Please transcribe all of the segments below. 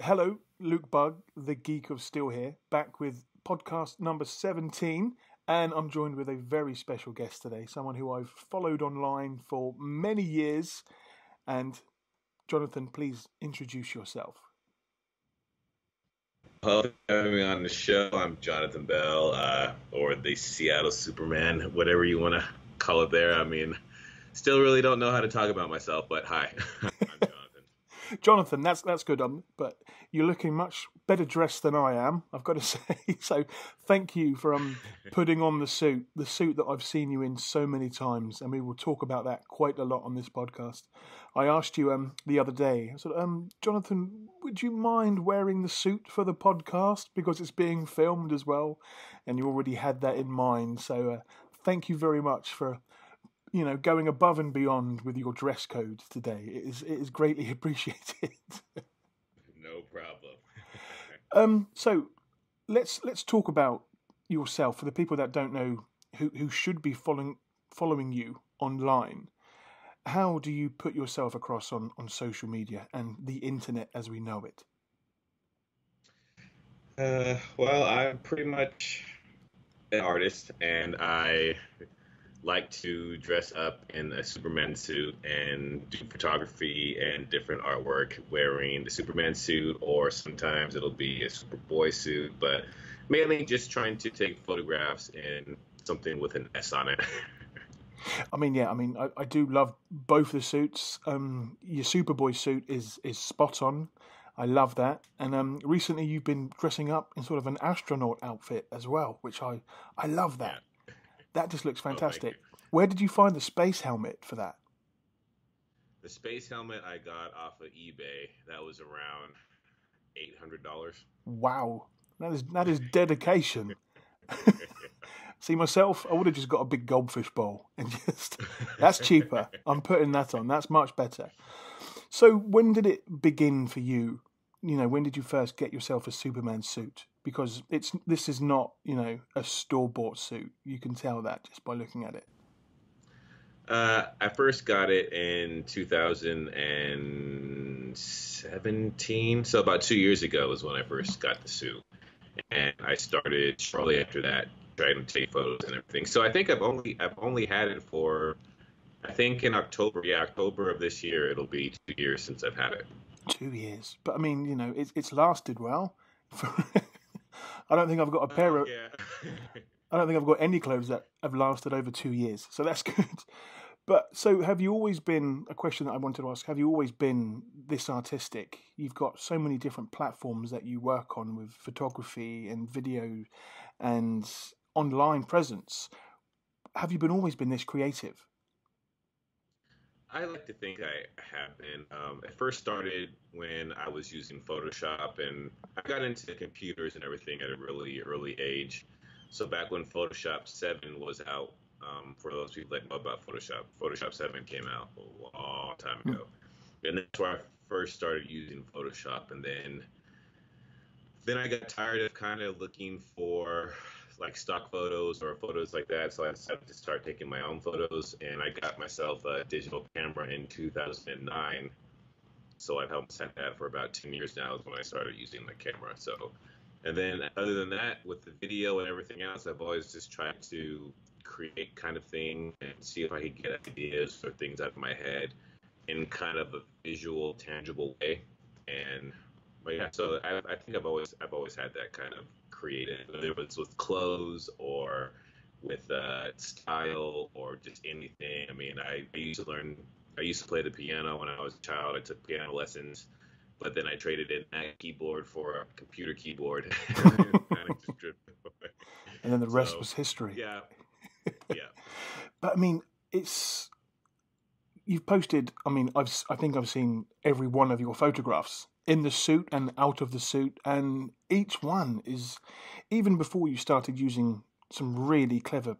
Hello, Luke Bug, the geek of Steel here, back with podcast number 17. And I'm joined with a very special guest today, someone who I've followed online for many years. And Jonathan, please introduce yourself. Hello, having me on the show. I'm Jonathan Bell, uh, or the Seattle Superman, whatever you want to call it there. I mean, still really don't know how to talk about myself, but hi, Jonathan. That's that's good. Um, but you're looking much better dressed than I am. I've got to say. So thank you for um putting on the suit, the suit that I've seen you in so many times, and we will talk about that quite a lot on this podcast. I asked you um the other day, I said, um, Jonathan, would you mind wearing the suit for the podcast because it's being filmed as well, and you already had that in mind. So uh, thank you very much for you know, going above and beyond with your dress code today. It is it is greatly appreciated. no problem. um, so let's let's talk about yourself for the people that don't know who who should be following following you online. How do you put yourself across on, on social media and the internet as we know it? Uh, well, I'm pretty much an artist, and I like to dress up in a Superman suit and do photography and different artwork wearing the Superman suit, or sometimes it'll be a Superboy suit, but mainly just trying to take photographs in something with an S on it. I mean, yeah, I mean, I, I do love both the suits. Um, your Superboy suit is is spot on. I love that. And um, recently, you've been dressing up in sort of an astronaut outfit as well, which I I love that. That just looks fantastic. Oh, Where did you find the space helmet for that? The space helmet I got off of eBay. That was around eight hundred dollars. Wow, that is that is dedication. See myself, I would have just got a big goldfish bowl and just that's cheaper. I'm putting that on. That's much better. So when did it begin for you? You know, when did you first get yourself a Superman suit? Because it's this is not you know a store bought suit. You can tell that just by looking at it. Uh, I first got it in 2017, so about two years ago was when I first got the suit, and I started shortly after that trying to take photos and everything. So I think I've only I've only had it for, I think in October, yeah, October of this year, it'll be two years since I've had it. Two years, but I mean, you know, it's it's lasted well. I don't think I've got a pair oh, of. Yeah. I don't think I've got any clothes that have lasted over two years, so that's good. But so, have you always been a question that I wanted to ask? Have you always been this artistic? You've got so many different platforms that you work on with photography and video and online presence. Have you been always been this creative? I like to think I have been. Um, it first started when I was using Photoshop, and I got into computers and everything at a really early age. So back when Photoshop 7 was out, um, for those people that know about Photoshop, Photoshop 7 came out a long time ago, and that's where I first started using Photoshop. And then, then I got tired of kind of looking for like stock photos or photos like that. So I decided to start taking my own photos, and I got myself a digital camera in 2009. So I've helped set that for about 10 years now is when I started using the camera. So, and then other than that, with the video and everything else, I've always just tried to create kind of thing and see if I could get ideas or things out of my head in kind of a visual, tangible way. And but yeah, so I, I think I've always I've always had that kind of creative, whether it was with clothes or with uh, style or just anything. I mean, I, I used to learn, I used to play the piano when I was a child. I took piano lessons, but then I traded in that keyboard for a computer keyboard. and then the rest so, was history. Yeah. Yeah. but I mean, it's you've posted. I mean, I've I think I've seen every one of your photographs in the suit and out of the suit, and each one is even before you started using some really clever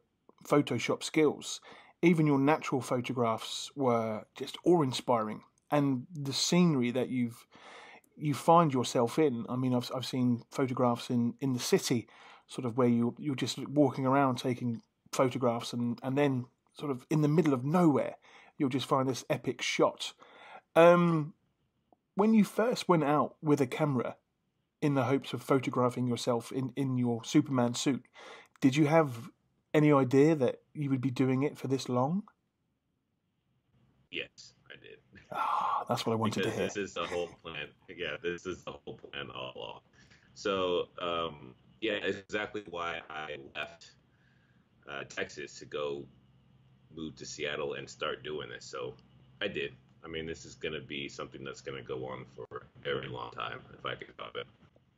Photoshop skills. Even your natural photographs were just awe-inspiring, and the scenery that you've you find yourself in. I mean, I've I've seen photographs in in the city, sort of where you you're just walking around taking photographs, and and then sort of in the middle of nowhere, you'll just find this epic shot. Um, when you first went out with a camera in the hopes of photographing yourself in, in your Superman suit, did you have any idea that you would be doing it for this long? Yes, I did. Ah, that's what I wanted because to hear. this is the whole plan. Yeah, this is the whole plan all along. So, um, yeah, exactly why I left uh, Texas to go move to Seattle and start doing this. So I did. I mean, this is going to be something that's going to go on for a very long time if I can stop it.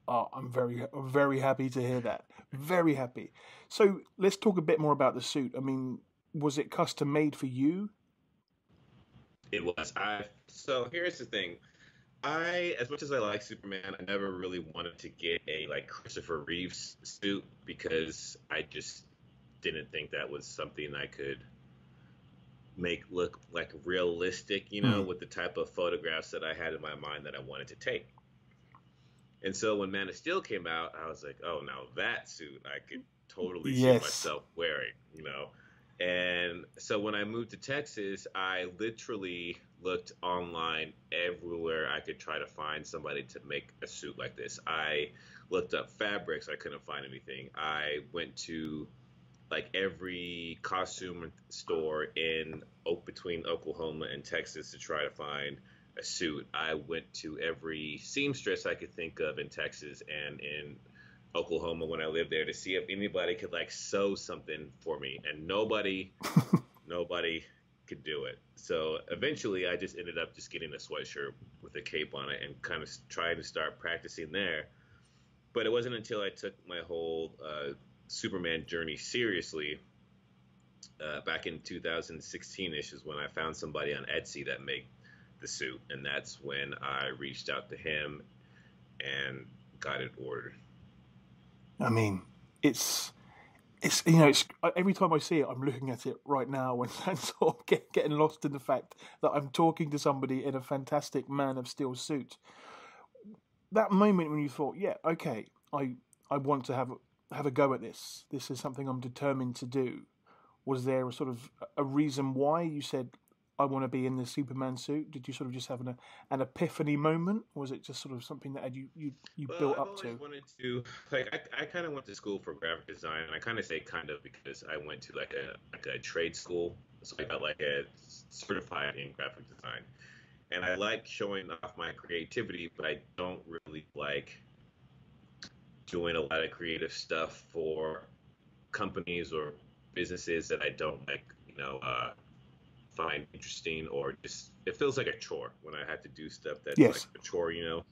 Oh, I'm very, very happy to hear that. Very happy. So let's talk a bit more about the suit. I mean, was it custom made for you? It was. I so here's the thing. I, as much as I like Superman, I never really wanted to get a like Christopher Reeves suit because I just didn't think that was something I could make look like realistic, you know, Mm. with the type of photographs that I had in my mind that I wanted to take. And so when Man of Steel came out, I was like, oh, now that suit I could totally Yes. see myself wearing, you know. And so when I moved to Texas, I literally looked online everywhere I could try to find somebody to make a suit like this. I looked up fabrics, I couldn't find anything. I went to like every costume store in between Oklahoma and Texas to try to find a suit. I went to every seamstress I could think of in Texas and in Oklahoma when I lived there to see if anybody could like sew something for me, and nobody, nobody could do it. So eventually, I just ended up just getting a sweatshirt with a cape on it and kind of trying to start practicing there. But it wasn't until I took my whole uh, Superman journey seriously uh, back in 2016ish is when I found somebody on Etsy that made the suit, and that's when I reached out to him and got it ordered. I mean, it's it's you know, it's every time I see it, I'm looking at it right now and, and sort of get, getting lost in the fact that I'm talking to somebody in a fantastic Man of Steel suit. That moment when you thought, yeah, okay, I I want to have have a go at this. This is something I'm determined to do. Was there a sort of a reason why you said I want to be in the Superman suit? Did you sort of just have an an epiphany moment? Or was it just sort of something that you you, you Well, built I've up to? wanted to like I, I kind of went to school for graphic design, and I kind of say kind of because I went to like a like a trade school, so I got like a certified in graphic design, and I like showing off my creativity, but I don't really like doing a lot of creative stuff for companies or businesses that I don't like, you know, uh, find interesting or just it feels like a chore when I have to do stuff that's Yes. like a chore, you know.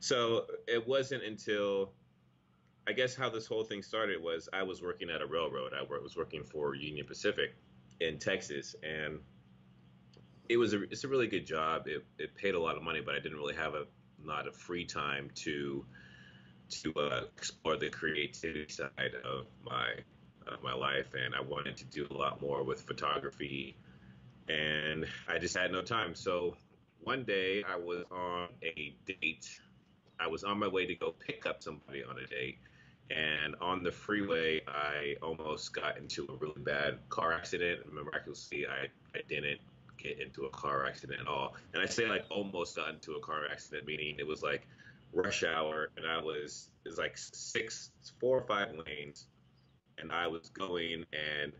So it wasn't until I guess how this whole thing started was I was working at a railroad. I was working for Union Pacific in Texas, and it was a it's a really good job. It it paid a lot of money, but I didn't really have a lot of free time to to uh, explore the creativity side of my my life, and I wanted to do a lot more with photography, and I just had no time. So one day I was on a date. I was on my way to go pick up somebody on a date, and on the freeway I almost got into a really bad car accident. And miraculously, I I didn't get into a car accident at all. And I say like almost got into a car accident, meaning it was like rush hour, and I was it was like six, four or five lanes, and I was going, and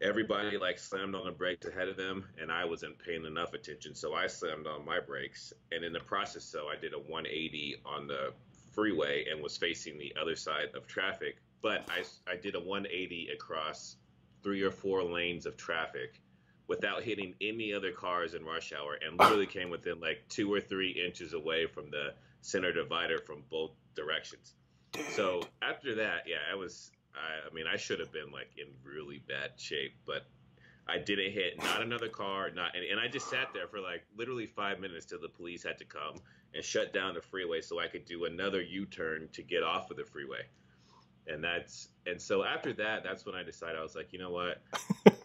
everybody like slammed on the brakes ahead of them, and I wasn't paying enough attention, so I slammed on my brakes, and in the process, so I did a 180 on the freeway and was facing the other side of traffic, but I I did a 180 across three or four lanes of traffic without hitting any other cars in rush hour and literally came within like two or three inches away from the center divider from both directions. So after that, yeah, I was. I, I mean, I should have been like in really bad shape, but I didn't hit not another car, not and, and I just sat there for like literally five minutes till the police had to come and shut down the freeway so I could do another U-turn to get off of the freeway. And that's and so after that, that's when I decided I was like, you know what,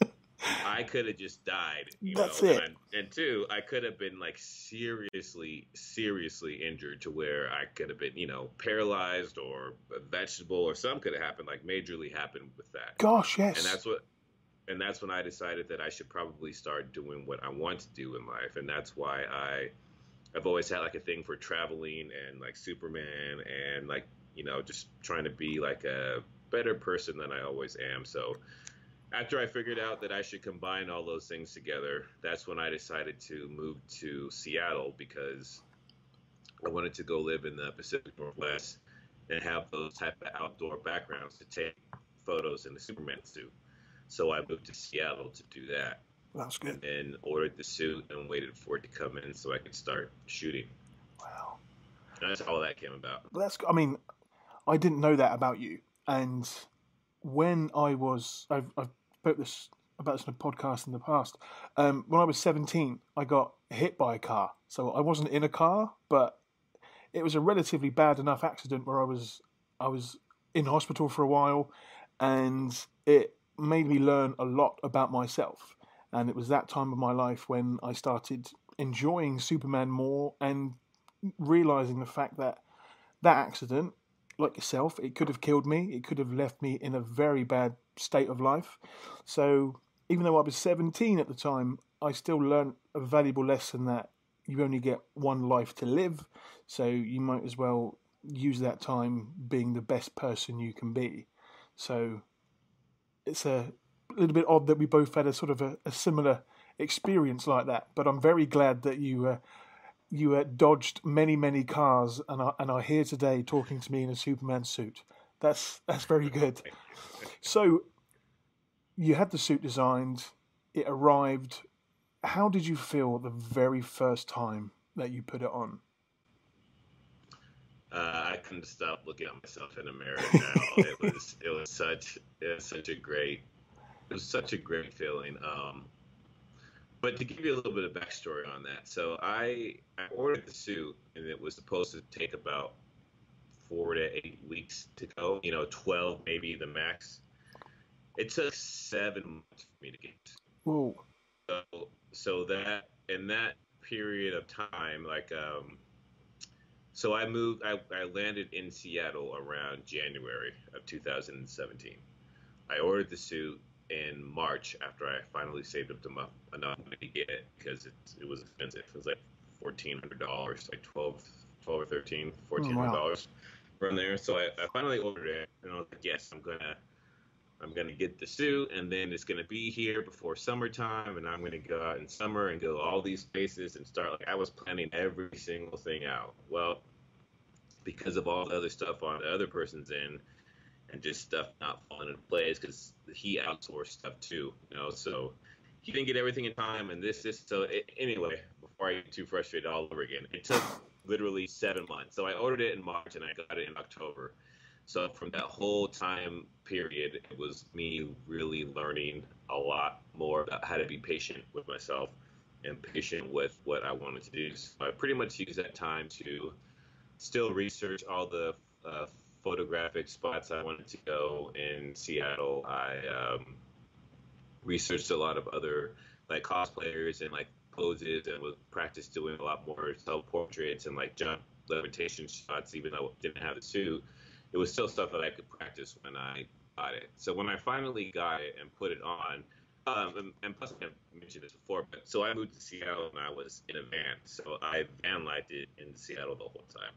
I could have just died. You That's know? it. And, I, and two, I could have been like seriously, seriously injured to where I could have been, you know, paralyzed or a vegetable or something could have happened, like majorly happened with that. Gosh, yes. And that's what, and that's when I decided that I should probably start doing what I want to do in life, and that's why I I've always had like a thing for traveling and like Superman and like you know just trying to be like a better person than I always am. So after I figured out that I should combine all those things together, that's when I decided to move to Seattle because I wanted to go live in the Pacific Northwest and have those type of outdoor backgrounds to take photos in the Superman suit. So I moved to Seattle to do that. That's good. And ordered the suit and waited for it to come in so I could start shooting. Wow. And that's how that came about. That's. I mean, I didn't know that about you. And when I was, I've, I've spoke this about this in a podcast in the past. Um, when I was 17, I got hit by a car. So I wasn't in a car, but it was a relatively bad enough accident where I was I was in hospital for a while, and it made me learn a lot about myself. And it was that time of my life when I started enjoying Superman more and realizing the fact that that accident, like yourself, it could have killed me. It could have left me in a very bad state of life. So even though I was 17 at the time, I still learned a valuable lesson that you only get one life to live. So you might as well use that time being the best person you can be. So it's a little bit odd that we both had a sort of a, a similar experience like that. But I'm very glad that you uh, you uh, dodged many many cars and are, and are here today talking to me in a Superman suit. That's that's very good. So you had the suit designed. It arrived. How did you feel the very first time that you put it on? Uh, I couldn't stop looking at myself in the mirror. Now it was it was such it was such a great it was such a great feeling. Um, but to give you a little bit of backstory on that, so I I ordered the suit and it was supposed to take about four to eight weeks to go. You know, twelve maybe the max. It took seven months for me to get. Whoa. So so that in that period of time, like um, so I moved. I, I landed in Seattle around January of 2017. I ordered the suit in March after I finally saved up enough enough money to get it because it it was expensive. It was like fourteen hundred dollars, like 12, 12 or 13, 1400 dollars from there. So I, I finally ordered it, and I was like, yes, I'm gonna I'm gonna get the suit, and then it's gonna be here before summertime, and I'm gonna go out in summer and go all these places and start. Like I was planning every single thing out. Well, because of all the other stuff on the other person's end, and just stuff not falling into place, because he outsourced stuff too, you know. So he didn't get everything in time, and this, this. So it, anyway, before I get too frustrated all over again, it took literally seven months. So I ordered it in March, and I got it in October so from that whole time period, it was me really learning a lot more about how to be patient with myself and patient with what I wanted to do. So I pretty much used that time to still research all the uh, photographic spots I wanted to go in Seattle. I um, researched a lot of other like cosplayers and like poses and was practiced doing a lot more self portraits and like jump levitation shots, even though I didn't have the suit it was still stuff that I could practice when I got it. So when I finally got it and put it on, um, and, and, plus I mentioned this before, but so I moved to Seattle and I was in a van, so I van lifed it in Seattle the whole time.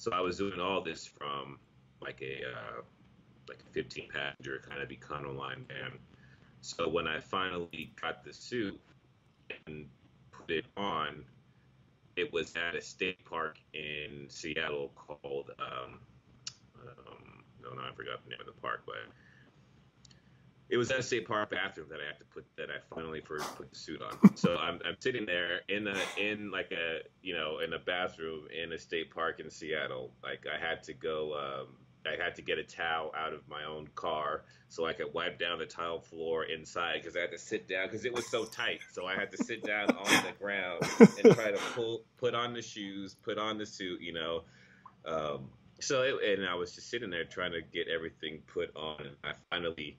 So I was doing all this from like a uh, like a 15 passenger kind of Econoline van. So when I finally got the suit and put it on, it was at a state park in Seattle called um, um, no, no, I forgot the name of the park, but it was at a state park bathroom that I had to put that I finally first put the suit on. So I'm, I'm sitting there in a in like a you know in a bathroom in a state park in Seattle. Like I had to go. Um, I had to get a towel out of my own car so I could wipe down the tile floor inside because I had to sit down because it was so tight. So I had to sit down on the ground and try to pull, put on the shoes, put on the suit, you know. Um, so it, and I was just sitting there trying to get everything put on, and I finally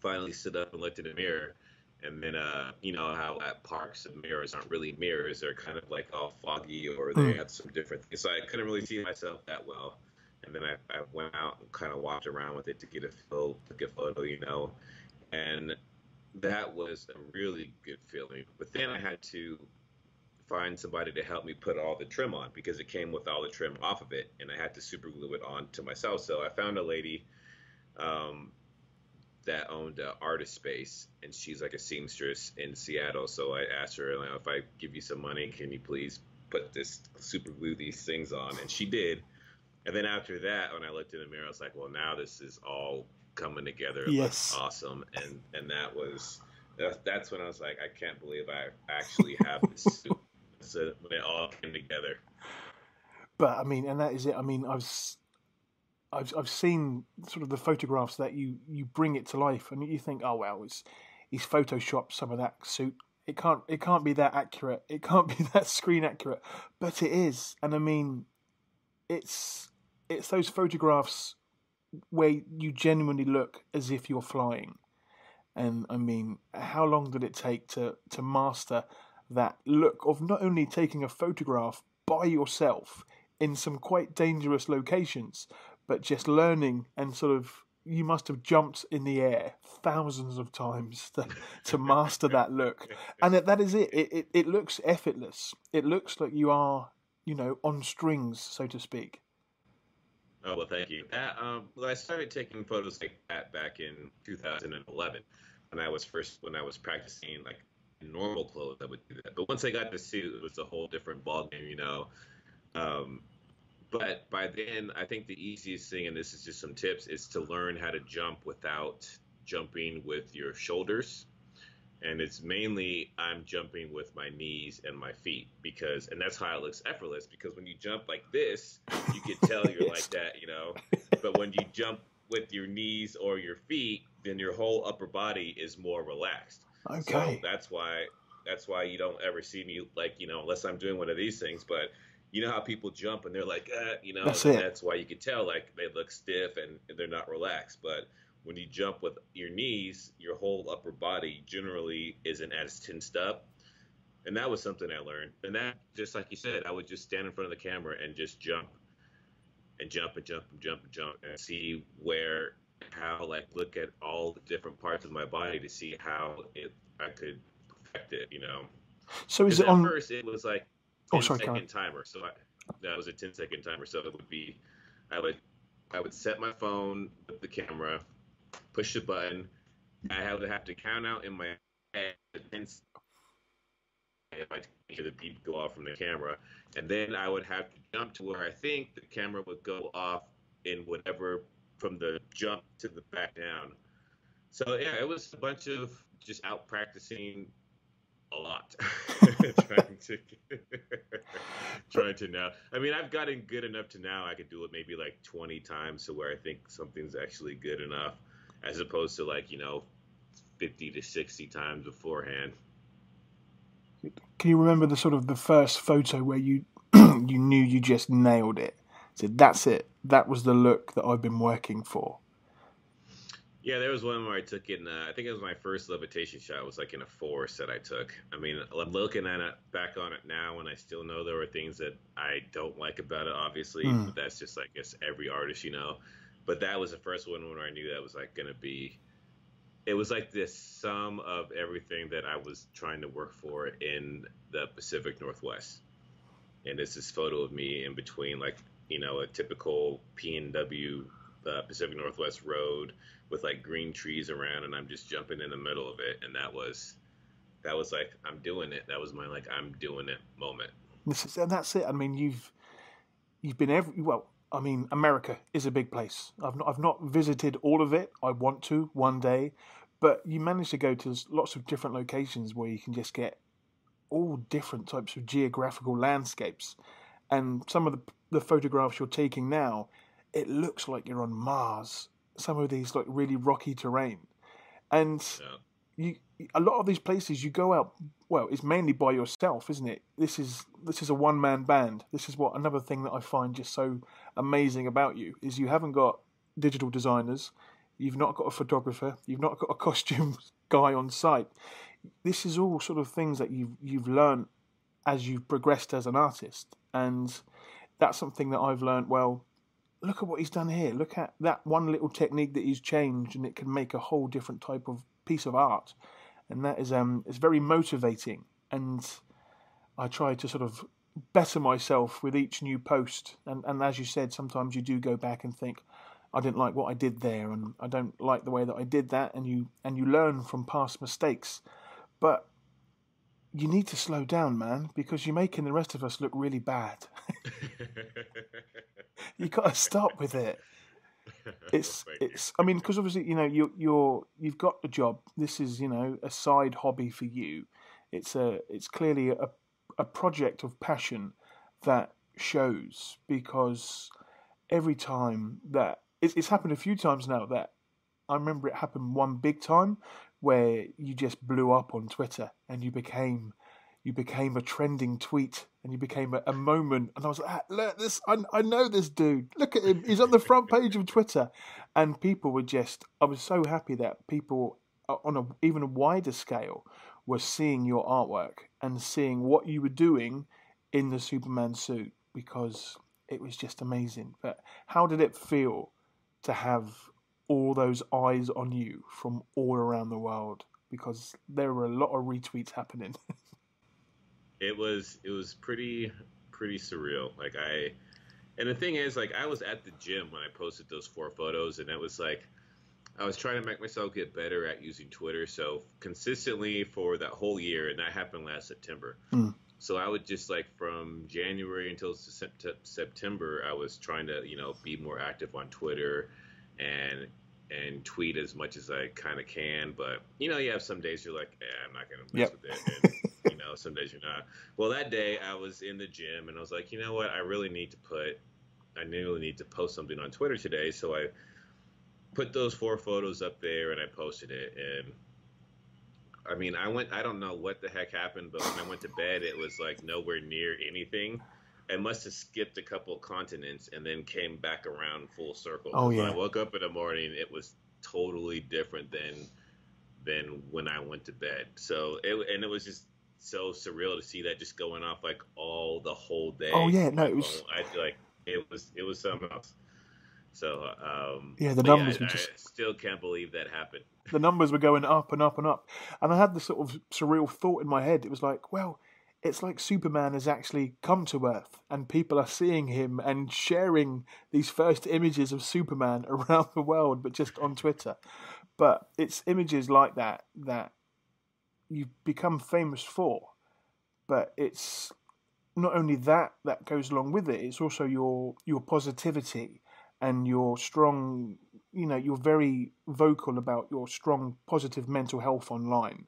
finally stood up and looked in the mirror. And then, uh, you know how at parks the mirrors aren't really mirrors; they're kind of like all foggy, or they mm. have some different things. So I couldn't really see myself that well. And then I, I went out and kind of walked around with it to get a feel, took a photo, you know. And that was a really good feeling. But then I had to find somebody to help me put all the trim on because it came with all the trim off of it, and I had to super glue it on to myself. So I found a lady um, that owned an artist space, and she's like a seamstress in Seattle. So I asked her, like, if I give you some money, can you please put this super glue these things on? And she did. And then after that, when I looked in the mirror, I was like, well, now this is all coming together. It yes. awesome. And and that was that's when I was like, I can't believe I actually have this suit. So when it all came together. But I mean, and that is it. I mean, I've I've I've seen sort of the photographs that you you bring it to life, and you think, oh well, it's he's photoshopped some of that suit. It can't it can't be that accurate. It can't be that screen accurate, but it is. And I mean, it's it's those photographs where you genuinely look as if you're flying. And I mean, how long did it take to to master that look of not only taking a photograph by yourself in some quite dangerous locations, but just learning and sort of you must have jumped in the air thousands of times to, to master that look. And that, that is it. It, it. it looks effortless. It looks like you are, you know, on strings, so to speak. Oh well, thank you. Uh, um, well, I started taking photos like that back in 2011 when I was first when I was practicing like normal clothes. I would do that, but once I got the suit, it was a whole different ballgame. You know, um, but by then, I think the easiest thing, and this is just some tips, is to learn how to jump without jumping with your shoulders. And it's mainly I'm jumping with my knees and my feet because, and that's how it looks effortless. Because when you jump like this, you can tell you're like that, you know. But when you jump with your knees or your feet, then your whole upper body is more relaxed. Okay. So that's why that's why you don't ever see me like you know unless I'm doing one of these things, but you know how people jump and they're like, uh, you know, that's, that's why you can tell like they look stiff and they're not relaxed. But when you jump with your knees, your whole upper body generally isn't as tensed up. And that was something I learned. And that, just like you said, I would just stand in front of the camera and just jump and jump and jump and jump and jump and see where, how, like, look at all the different parts of my body to see how it I could perfect it, you know. So is it at on? First, it was like oh, sorry, second timer. So I, that was a 10 second timer. So it would be, I would, I would set my phone with the camera, push the button. I would have to count out in my head if I hear the beep go off from the camera, and then I would have to jump to where I think the camera would go off in whatever from the jump to the back down. So yeah, it was a bunch of just out practicing a lot. Trying to trying to now i mean i've gotten good enough to now i could do it maybe like 20 times to where i think something's actually good enough as opposed to like you know 50 to 60 times beforehand. Can you remember the sort of the first photo where you you knew you just nailed it? Said that's it. That was the look that i've been working for yeah, there was one where I took in. Uh, I think it was my first levitation shot. It was like in a forest that I took. I mean, I'm looking at it back on it now, and I still know there were things that I don't like about it. Obviously, mm. but that's just I guess every artist, you know. But that was the first one where I knew that was like gonna be. It was like this sum of everything that I was trying to work for in the Pacific Northwest, and it's this photo of me in between, like you know, a typical PNW uh, Pacific Northwest road with like green trees around, and I'm just jumping in the middle of it, and that was that was like I'm doing it. That was my like I'm doing it moment. Is, and that's it. I mean, you've you've been every well. I mean, America is a big place. I've not, I've not visited all of it. I want to one day, but you manage to go to lots of different locations where you can just get all different types of geographical landscapes. And some of the, the photographs you're taking now, it looks like you're on Mars some of these like really rocky terrain, and yeah. you a lot of these places you go out. Well, it's mainly by yourself, isn't it? This is this is a one man band. This is what another thing that I find just so amazing about you is you haven't got digital designers, you've not got a photographer, you've not got a costume guy on site. This is all sort of things that you've you've learned as you've progressed as an artist, and that's something that I've learned. Well, look at what he's done here. Look at that one little technique that he's changed, and it can make a whole different type of piece of art. And that is um, it's very motivating. And I try to sort of better myself with each new post. And, and as you said, sometimes you do go back and think, I didn't like what I did there, and I don't like the way that I did that, and you and you learn from past mistakes. But you need to slow down, man, because you're making the rest of us look really bad. you got to stop with it. It's it's. I mean, because obviously, you know, you're you're you've got a job. This is you know a side hobby for you. It's a it's clearly a a project of passion that shows because every time that it's, it's happened a few times now that I remember it happened one big time where you just blew up on Twitter and you became you became a trending tweet and you became a, a moment. And I was like ah, look this I, I know this dude. Look at him. He's on the front page of Twitter. And people were just I was so happy that people uh, on a even a wider scale were seeing your artwork and seeing what you were doing in the Superman suit because it was just amazing. But how did it feel to have all those eyes on you from all around the world? Because there were a lot of retweets happening. it was it was pretty pretty surreal. Like I and the thing is like I was at the gym when I posted those four photos and it was like I was trying to make myself get better at using Twitter. So consistently for that whole year, and that happened last September. Mm. So I would just like from January until September, I was trying to you know be more active on Twitter and and tweet as much as I kind of can. But you know, you have some days you're like, eh, I'm not gonna mess yep. with it. And, know, some days you're not. Well, that day I was in the gym and I was like, you know what? I really need to put, I really need to post something on Twitter today. So I put those four photos up there and I posted it. And I mean, I went, I don't know what the heck happened, but when I went to bed, it was like nowhere near anything. I must have skipped a couple continents and then came back around full circle. Oh yeah. When I woke up in the morning, it was totally different than than when I went to bed. So it and it was just so surreal to see that just going off like all the whole day. Oh yeah, no, it was. I feel like it was it was something else. So um, yeah, the numbers yeah, were just. I still can't believe that happened. The numbers were going up and up and up, and I had this sort of surreal thought in my head. It was like, well, it's like Superman has actually come to Earth and people are seeing him and sharing these first images of Superman around the world, but just on Twitter. But it's images like that that you've become famous for. But it's not only that that goes along with it, it's also your your positivity and your strong you know, you're very vocal about your strong positive mental health online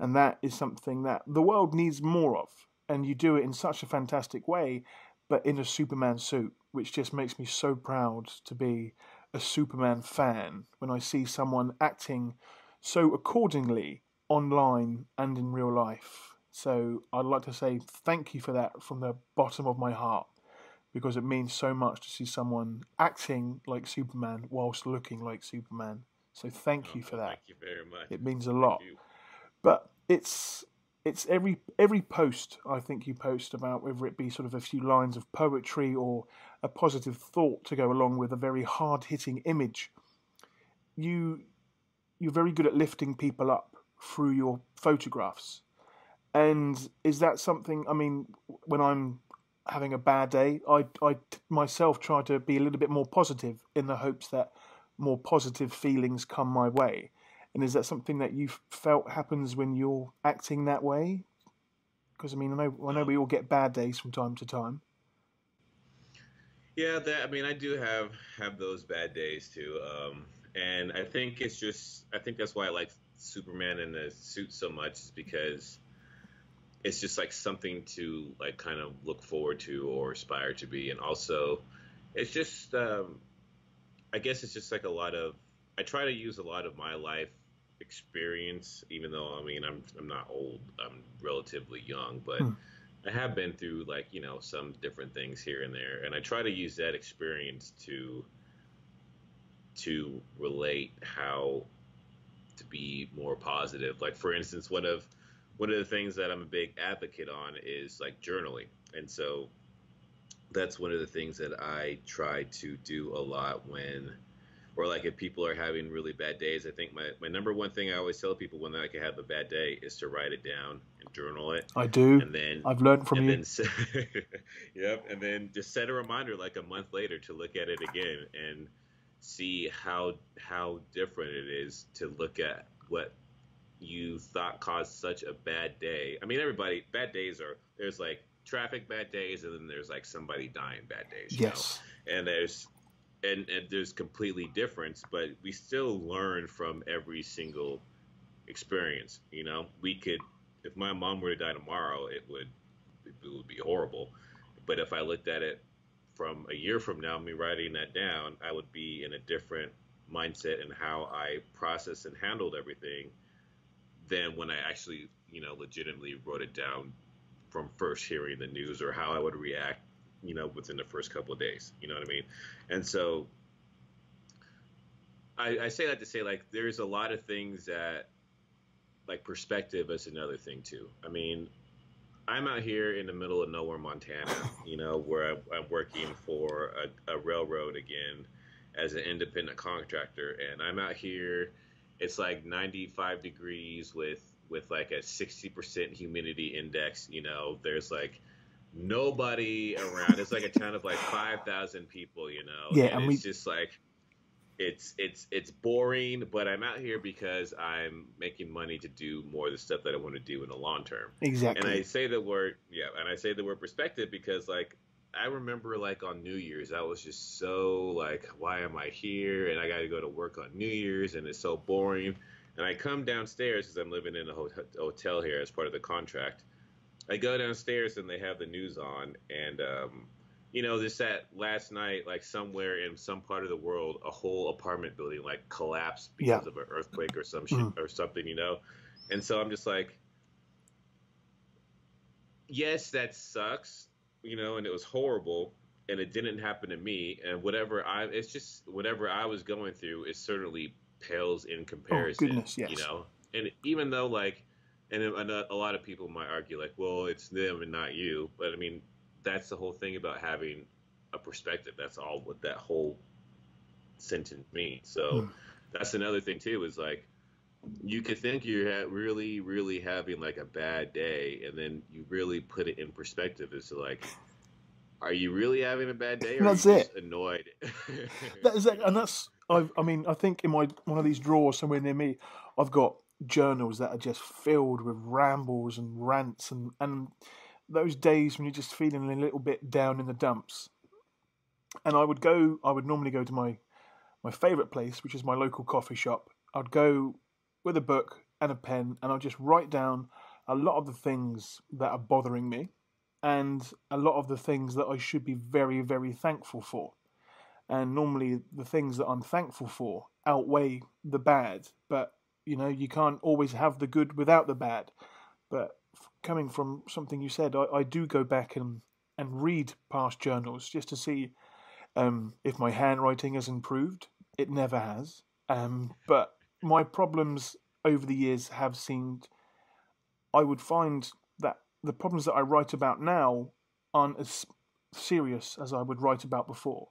and that is something that the world needs more of. And you do it in such a fantastic way, but in a Superman suit, which just makes me so proud to be a Superman fan when I see someone acting so accordingly online and in real life. So I'd like to say thank you for that from the bottom of my heart because it means so much to see someone acting like Superman whilst looking like Superman. So thank oh, you for that. Thank you very much. It means a lot. But it's it's every every post I think you post about whether it be sort of a few lines of poetry or a positive thought to go along with a very hard hitting image. You you're very good at lifting people up through your photographs. And is that something I mean when I'm having a bad day, I I myself try to be a little bit more positive in the hopes that more positive feelings come my way. And is that something that you've felt happens when you're acting that way? Because I mean, I know I know we all get bad days from time to time. Yeah, that I mean, I do have have those bad days too, um, and I think it's just I think that's why I like Superman in the suit so much is because it's just like something to like kind of look forward to or aspire to be, and also it's just um, I guess it's just like a lot of I try to use a lot of my life experience, even though I mean I'm I'm not old, I'm relatively young, but hmm. I have been through like you know some different things here and there, and I try to use that experience to to relate how to be more positive. Like for instance, one of one of the things that I'm a big advocate on is like journaling, and so that's one of the things that I try to do a lot when or like if people are having really bad days, I think my, my number one thing I always tell people when I can have a bad day is to write it down and journal it. I do. And then I've learned from you. then yep, and then just set a reminder like a month later to look at it again and see how how different it is to look at what you thought caused such a bad day. I mean, everybody bad days are there's like traffic bad days, and then there's like somebody dying bad days. You yes. know? and there's and, and there's completely difference, but we still learn from every single experience. You know, we could if my mom were to die tomorrow, it would it would be horrible. But if I looked at it from a year from now, me writing that down, I would be in a different mindset and how I processed and handled everything than when I actually, you know, legitimately wrote it down from first hearing the news or how I would react, you know, within the first couple of days. You know what I mean? And so I, I say that to say like there's a lot of things that like perspective is another thing too. I mean, I'm out here in the middle of nowhere, Montana, you know, where I'm, I'm working for a, a railroad again as an independent contractor, and I'm out here. It's like 95 degrees with with like a 60% humidity index. You know, there's like nobody around. It's like a town of like 5,000 people. You know, Yeah, and, and it's we- just like it's it's it's boring. But I'm out here because I'm making money to do more of the stuff that I want to do in the long term. Exactly. And I say the word, yeah, and I say the word perspective because, like, I remember, like, on New Year's, I was just so, like, why am I here? And I got to go to work on New Year's, and it's so boring. And I come downstairs because I'm living in a hotel here as part of the contract. I go downstairs, and they have the news on, and, um, you know, just that last night, like, somewhere in some part of the world, a whole apartment building, like, collapsed because Yeah. of an earthquake or some shit Mhm. or something, you know? And so I'm just like, yes, that sucks, you know, and it was horrible, and it didn't happen to me. And whatever I, it's just whatever I was going through, it certainly pales in comparison. Oh, goodness, yes. You know, and even though like, and a lot of people might argue like, well, it's them and not you, but I mean, that's the whole thing about having a perspective. That's all what that whole sentence means. So Hmm. that's another thing too. Is like you could think you're ha- really, really having like a bad day, and then you really put it in perspective as to like, are you really having a bad day, or That's are you it. just annoyed? That is, and that's. I, I mean, I think in my one of these drawers somewhere near me, I've got journals that are just filled with rambles and rants and and those days when you're just feeling a little bit down in the dumps. And I would go. I would normally go to my my favourite place, which is my local coffee shop. I'd go with a book and a pen, and I'd just write down a lot of the things that are bothering me, and a lot of the things that I should be very, very thankful for and normally the things that I'm thankful for outweigh the bad. But you know, you can't always have the good without the bad. But coming from something you said, I, I do go back and and read past journals just to see um, if my handwriting has improved. It never has. Um, but my problems over the years have seemed. I would find that the problems that I write about now aren't as serious as I would write about before.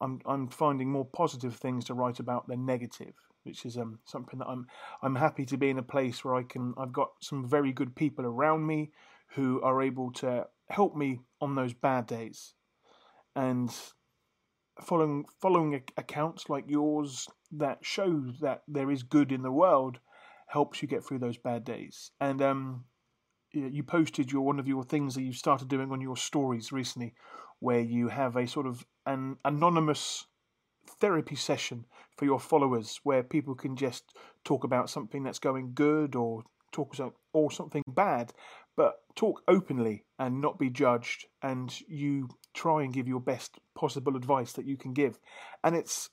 I'm I'm finding more positive things to write about than negative, which is um something that I'm I'm happy to be in a place where I can I've got some very good people around me who are able to help me on those bad days, and following following accounts like yours that show that there is good in the world helps you get through those bad days. And um, you posted your one of your things that you started doing on your stories recently, where you have a sort of an anonymous therapy session for your followers, where people can just talk about something that's going good or talk or something bad, but talk openly and not be judged, and you try and give your best possible advice that you can give, and it's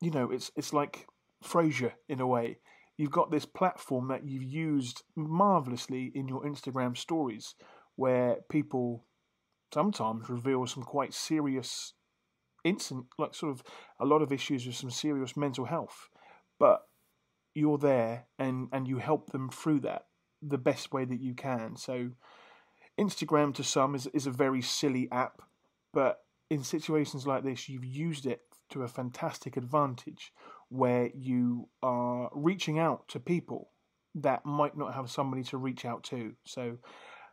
you know it's it's like Frasier in a way. You've got this platform that you've used marvelously in your Instagram stories, where people sometimes reveal some quite serious instant like sort of a lot of issues with some serious mental health but you're there and and you help them through that the best way that you can so instagram to some is, is a very silly app but in situations like this you've used it to a fantastic advantage where you are reaching out to people that might not have somebody to reach out to. So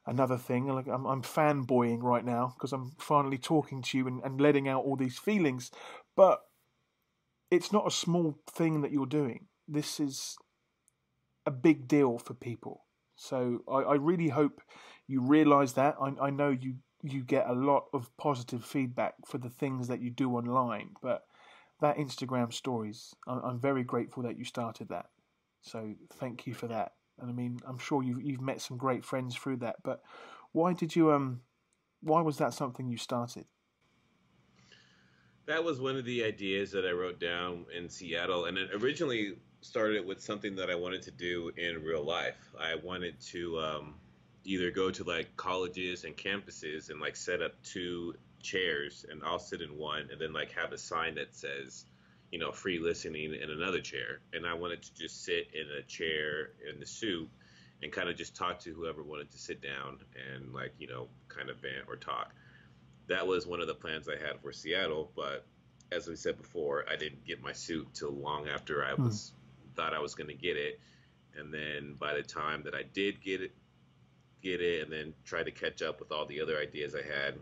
another thing, like I'm, I'm fanboying right now because I'm finally talking to you and, and letting out all these feelings, but it's not a small thing that you're doing. This is a big deal for people. So I, I really hope you realize that. I, I know you you get a lot of positive feedback for the things that you do online, but that Instagram stories, I'm, I'm very grateful that you started that. So thank you for that. And I mean, I'm sure you've you've met some great friends through that. But why did you um, why was that something you started? That was one of the ideas that I wrote down in Seattle, and it originally started with something that I wanted to do in real life. I wanted to um, either go to like colleges and campuses and like set up two chairs, and I'll sit in one, and then like have a sign that says you know, free listening in another chair. And I wanted to just sit in a chair in the suit and kind of just talk to whoever wanted to sit down and like, you know, kind of vent or talk. That was one of the plans I had for Seattle, but as we said before, I didn't get my suit till long after I was hmm. thought I was going to get it. And then by the time that I did get it, get it, and then try to catch up with all the other ideas I had,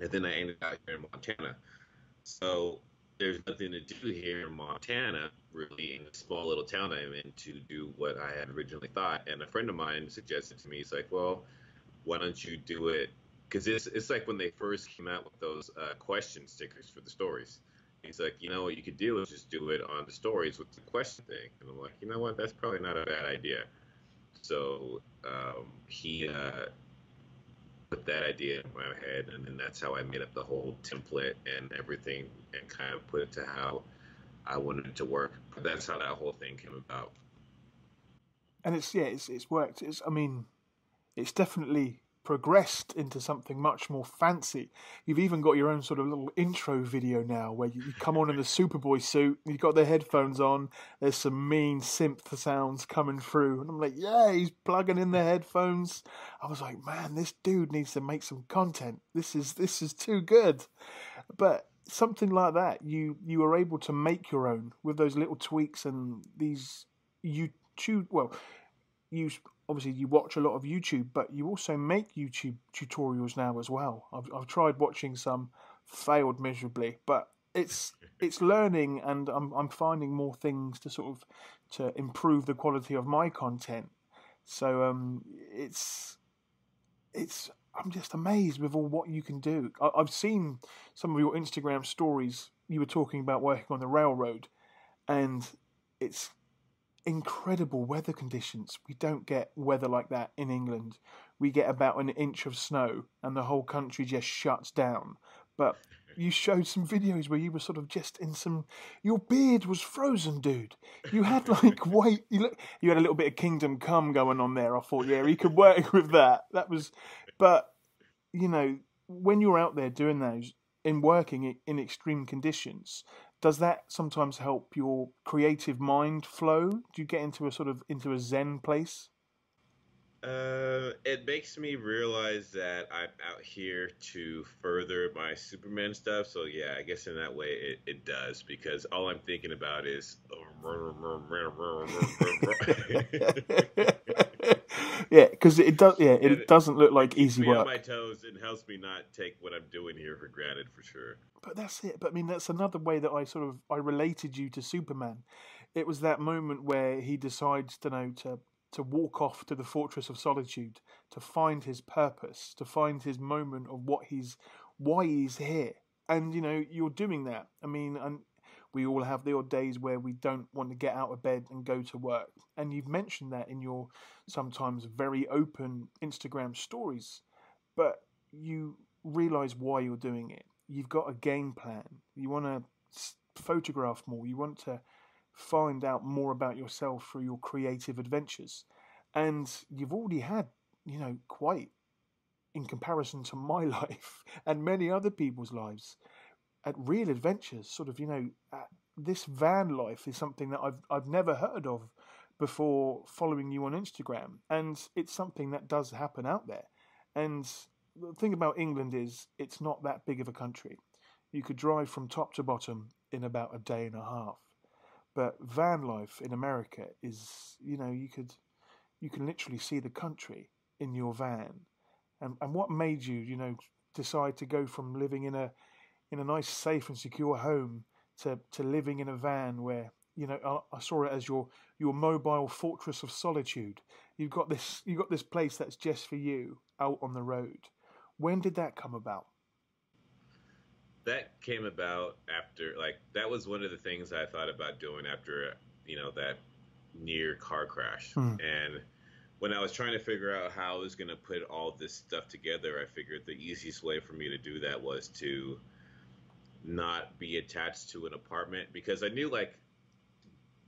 and then I ended up here in Montana. So there's nothing to do here in Montana, really, in a small little town I'm in, to do what I had originally thought. And a friend of mine suggested to me, he's like, well, why don't you do it? Because it's, it's like when they first came out with those uh, question stickers for the stories. He's like, you know what you could do is just do it on the stories with the question thing. And I'm like, you know what? That's probably not a bad idea. So um, he uh, put that idea in my head, and then that's how I made up the whole template and everything, and kind of put it to how I wanted it to work. But that's how that whole thing came about. And it's yeah, it's it's worked. It's I mean, it's definitely progressed into something much more fancy. You've even got your own sort of little intro video now where you, come on in the Superboy suit, you've got the headphones on, there's some mean synth sounds coming through. And I'm like, yeah, he's plugging in the headphones. I was like, man, this dude needs to make some content. This is this is too good. But something like that, you you are able to make your own with those little tweaks and these YouTube well, you obviously you watch a lot of YouTube, but you also make YouTube tutorials now as well. I've I've tried watching some, failed miserably, but it's it's learning, and I'm I'm finding more things to sort of to improve the quality of my content. So um, it's it's I'm just amazed with all what you can do. I, I've seen some of your Instagram stories. You were talking about working on the railroad, and it's incredible weather conditions. We don't get weather like that in England. We get about an inch of snow and the whole country just shuts down. But you showed some videos where you were sort of just in some. Your beard was frozen, dude. You had like white. You look. You had a little bit of Kingdom Come going on there. I thought, yeah, he could work with that. That was, but you know, when you're out there doing those in working in extreme conditions, does that sometimes help your creative mind flow? Do you get into a sort of into a zen place? Uh, it makes me realize that I'm out here to further my Superman stuff. So yeah, I guess in that way it, it does because all I'm thinking about is. yeah, because it does. Yeah, it, it doesn't look like easy work. On my toes and helps me not take what I'm doing here for granted, for sure. But that's it. But I mean, that's another way that I sort of I related you to Superman. It was that moment where he decides to know to to walk off to the fortress of solitude to find his purpose, to find his moment of what he's why he's here. And you know, you're doing that. I mean, and we all have the odd days where we don't want to get out of bed and go to work. And you've mentioned that in your sometimes very open Instagram stories. But you realize why you're doing it. You've got a game plan. You want to photograph more. You want to find out more about yourself through your creative adventures. And you've already had, you know, quite in comparison to my life and many other people's lives, at real adventures. Sort of, you know, this van life is something that I've I've never heard of before following you on Instagram, and it's something that does happen out there. And the thing about England is it's not that big of a country. You could drive from top to bottom in about a day and a half. But van life in America is, you know, you could, you can literally see the country in your van. And and what made you, you know, decide to go from living in a, in a nice, safe and secure home to to living in a van where you know I, I saw it as your your mobile fortress of solitude. You've got this you've got this place that's just for you out on the road. When did that come about? That came about after like that was one of the things I thought about doing after you know that near car crash Hmm. and when I was trying to figure out how I was going to put all this stuff together, I figured the easiest way for me to do that was to not be attached to an apartment because I knew like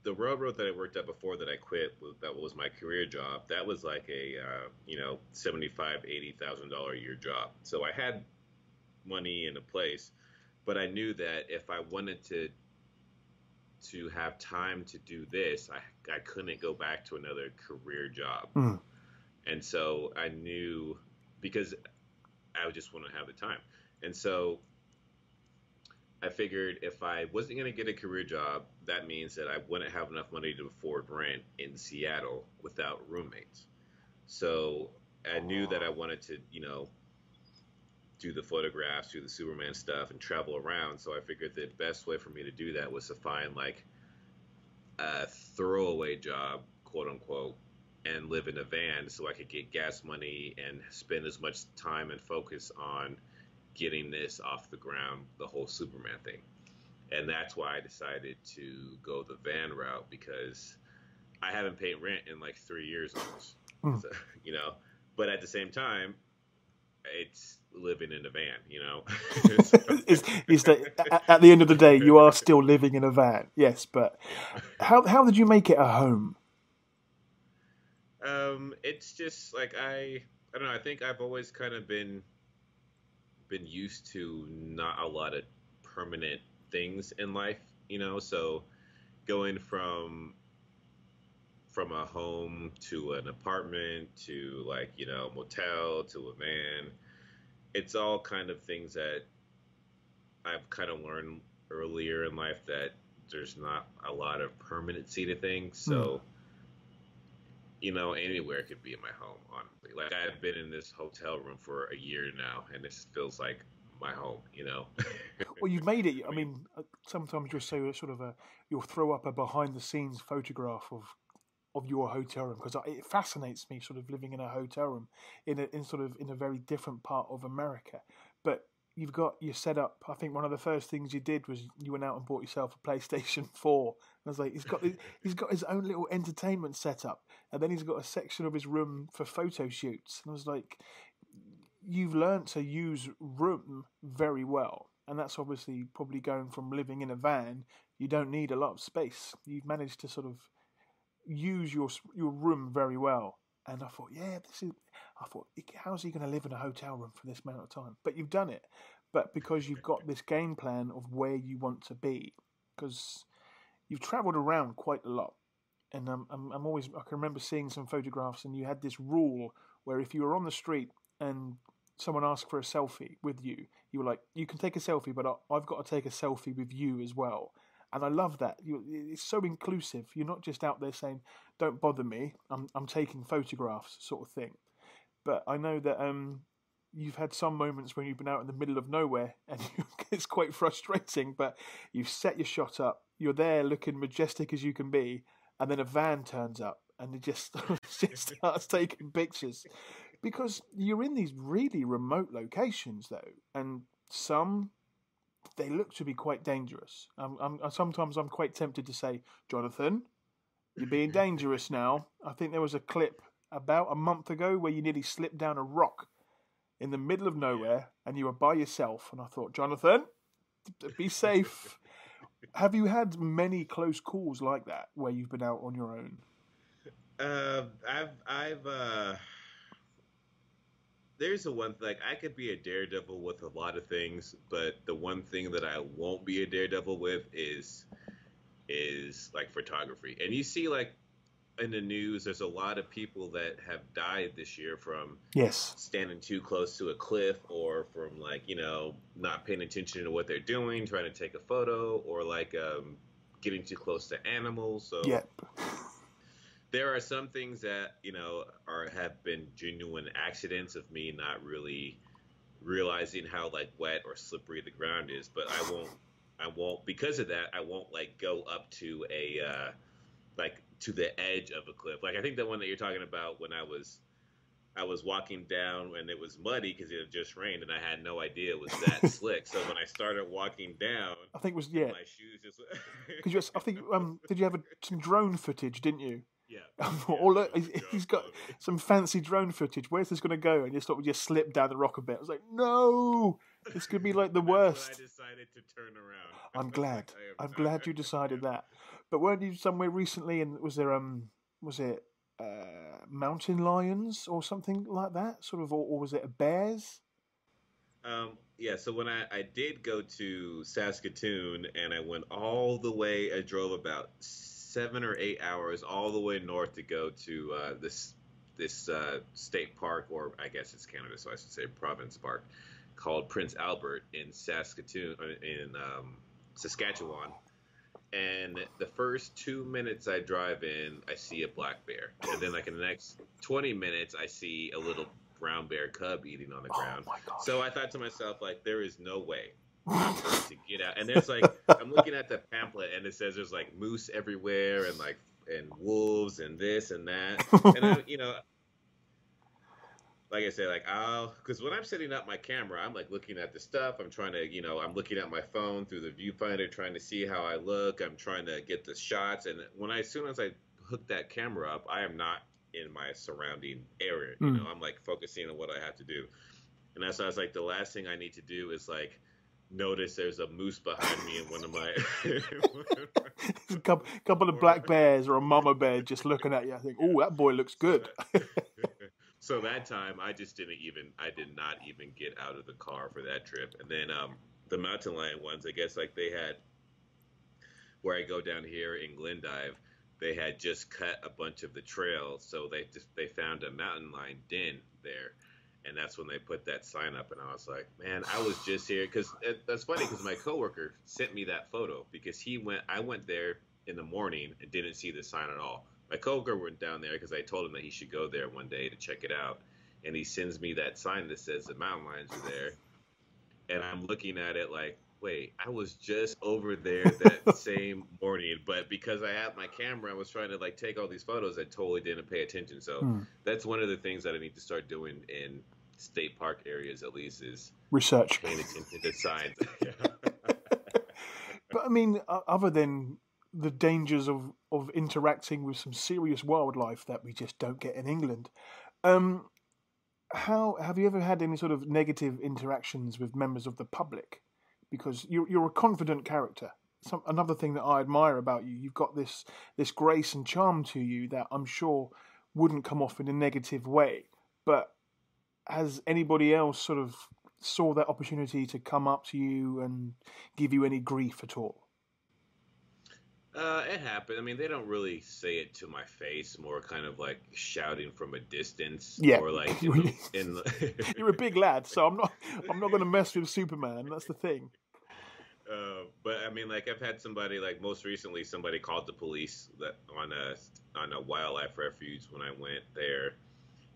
the railroad that I worked at before that I quit that was my career job that was like a uh, you know seventy five eighty thousand dollar a year job. So I had money in a place but I knew that if I wanted to to have time to do this I, I couldn't go back to another career job. Mm. and so I knew because I just want to have the time. And so I figured if I wasn't going to get a career job, that means that I wouldn't have enough money to afford rent in Seattle without roommates. So I knew that I wanted to, you know, do the photographs, do the Superman stuff, and travel around. So I figured the best way for me to do that was to find like a throwaway job, quote unquote, and live in a van so I could get gas money and spend as much time and focus on getting this off the ground, the whole Superman thing. And that's why I decided to go the van route because I haven't paid rent in like three years almost. Mm. So, you know, but at the same time, it's living in a van, you know. is is that at, at the end of the day you are still living in a van? Yes, but how how did you make it a home? Um, it's just like I, I don't know. I think I've always kind of been, been used to not a lot of permanent things in life, you know. So, going from, from a home to an apartment to like you know motel to a van, it's all kind of things that I've kind of learned earlier in life that there's not a lot of permanency to things. So hmm. You know, anywhere could be in my home, honestly. Like I've been in this hotel room for a year now, and this feels like my home, you know. Well, you've made it. I mean, uh, sometimes you'll say sort of a you'll throw up a behind the scenes photograph of of your hotel room because it fascinates me, sort of living in a hotel room in a in sort of in a very different part of America. But you've got your setup. I think one of the first things you did was you went out and bought yourself a PlayStation Four. And I was like, he's got his- he's got his own little entertainment setup, and then he's got a section of his room for photo shoots. And I was like, you've learned to use room very well, and that's obviously probably going from living in a van. You don't need a lot of space. You've managed to sort of use your your room very well. And I thought, yeah, this is. I thought, how's he going to live in a hotel room for this amount of time? But you've done it. But because you've got this game plan of where you want to be, because you've travelled around quite a lot, and um, I'm, I'm always I can remember seeing some photographs, and you had this rule where if you were on the street and someone asked for a selfie with you, you were like, you can take a selfie, but I, I've got to take a selfie with you as well. And I love that. You, it's so inclusive. You're not just out there saying, "Don't bother me. I'm I'm taking photographs," sort of thing. But I know that um, you've had some moments when you've been out in the middle of nowhere, and it's quite frustrating. But you've set your shot up. You're there, looking majestic as you can be, and then a van turns up, and it just just starts taking pictures because you're in these really remote locations, though, and some they look to be quite dangerous. Um, I'm, sometimes I'm quite tempted to say, Jonathan, you're being dangerous now. I think there was a clip about a month ago where you nearly slipped down a rock in the middle of nowhere and you were by yourself. And I thought, Jonathan, be safe. Have you had many close calls like that where you've been out on your own? Uh, I've I've uh, there's a one like I could be a daredevil with a lot of things, but the one thing that I won't be a daredevil with is is like photography. And you see like in the news, there's a lot of people that have died this year from yes standing too close to a cliff or from like you know not paying attention to what they're doing, trying to take a photo, or like um, getting too close to animals. So yep. there are some things that you know are have been genuine accidents of me not really realizing how like wet or slippery the ground is, but I won't. I won't because of that. I won't like go up to a uh, like to the edge of a cliff. Like I think the one that you're talking about when I was I was walking down and it was muddy because it had just rained and I had no idea it was that slick. So when I started walking down, I think it was yeah. my shoes just. Because I think um, did you have a, some drone footage? Didn't you? yeah. oh look, he's, got some fancy drone footage. Where's this going to go? And you sort of just slip down the rock a bit. I was like, no, this could be like the worst. I decided to turn around. I'm glad. I am I'm glad you decided that. But weren't you somewhere recently? And was there um was it uh, mountain lions or something like that? Sort of, or, or was it bears? Um, yeah, so when I, I did go to Saskatoon and I went all the way, I drove about seven or eight hours all the way north to go to uh, this this uh, state park, or I guess it's Canada, so I should say province park, called Prince Albert in Saskatoon, uh, in um, Saskatchewan. And the first two minutes I drive in, I see a black bear, and then like in the next twenty minutes, I see a little brown bear cub eating on the oh ground. Oh! So I thought to myself, like, there is no way to get out. And there's like, I'm looking at the pamphlet, and it says there's like moose everywhere, and like, and wolves, and this and that. And I, you know, like I said, like I'll, because when I'm setting up my camera, I'm like looking at the stuff. I'm trying to, you know, I'm looking at my phone through the viewfinder, trying to see how I look. I'm trying to get the shots. And when I, as soon as I hook that camera up, I am not in my surrounding area. You Mm. know, I'm like focusing on what I have to do. And that's why I was like, the last thing I need to do is like notice there's a moose behind me in one of my. a couple, couple of black bears or a mama bear just looking at you. I think, oh, that boy looks good. so that time I just didn't even I did not even get out of the car for that trip. And then um the mountain lion ones, I guess like they had where I go down here in Glendive, they had just cut a bunch of the trail, so they just they found a mountain lion den there. And that's when they put that sign up, and I was like, "Man, I was just here." Because that's funny, because my coworker sent me that photo because he went. I went there in the morning and didn't see the sign at all. My coworker went down there because I told him that he should go there one day to check it out, and he sends me that sign that says the mountain lions are there, and I'm looking at it like, wait, I was just over there that same morning, but because I had my camera, I was trying to like take all these photos. I totally didn't pay attention. So Hmm. that's one of the things that I need to start doing in state park areas, at least, is Research. paying attention to signs. But I mean, other than the dangers of, of interacting with some serious wildlife that we just don't get in England, um, how have you ever had any sort of negative interactions with members of the public? Because you're you're a confident character. Some, another thing that I admire about you, you've got this this grace and charm to you that I'm sure wouldn't come off in a negative way. But has anybody else sort of saw that opportunity to come up to you and give you any grief at all? Uh, it happened. I mean, they don't really say it to my face, more kind of like shouting from a distance. Yeah. Or like in the, in the You're a big lad, so I'm not I'm not going to mess with Superman. That's the thing. Uh, but I mean, like I've had somebody like most recently, somebody called the police that on a on a wildlife refuge when I went there,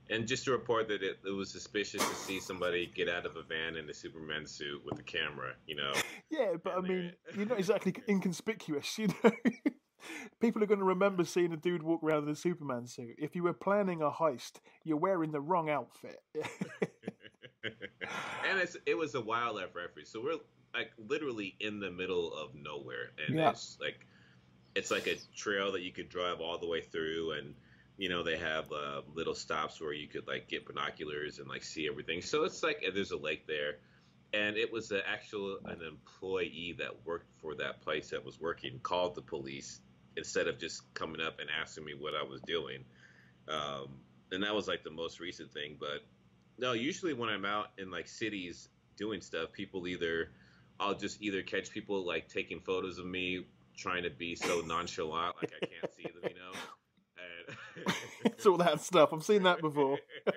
and just to report that it, it was suspicious to see somebody get out of a van in a Superman suit with a camera. You know, Yeah, but I mean, you're not exactly inconspicuous, you know. People are going to remember seeing a dude walk around in a Superman suit. If you were planning a heist, you're wearing the wrong outfit. and it's it was a wildlife refuge, so we're like literally in the middle of nowhere, and Yeah. it's like it's like a trail that you could drive all the way through, and you know they have uh, little stops where you could like get binoculars and like see everything. So it's like there's a lake there, and it was an actual an employee that worked for that place that was working called the police instead of just coming up and asking me what I was doing. Um, and that was like the most recent thing, but no, usually when I'm out in like cities doing stuff, people either I'll just either catch people like taking photos of me trying to be so nonchalant, like I can't see them, you know. It's all that stuff. I've seen that before.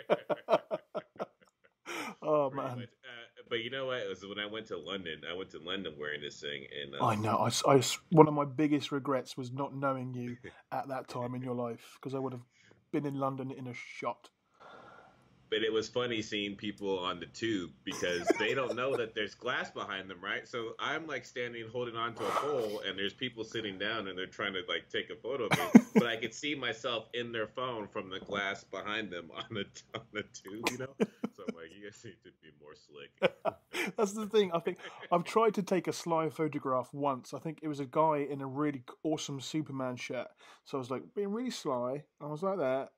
oh Pretty man. Uh, but you know what? It was when I went to London. I went to London wearing this thing, and um, I know. I, I one of my biggest regrets was not knowing you at that time in your life because I would have been in London in a shot. But it was funny seeing people on the tube because they don't know that there's glass behind them, right? So I'm like standing holding on to a pole, and there's people sitting down and they're trying to like take a photo of me, but I could see myself in their phone from the glass behind them on the on the tube, you know. So I'm like, you guys need to be more slick. That's the thing. I think I've tried to take a sly photograph once. I think it was a guy in a really awesome Superman shirt. So I was like being really sly. I was like that.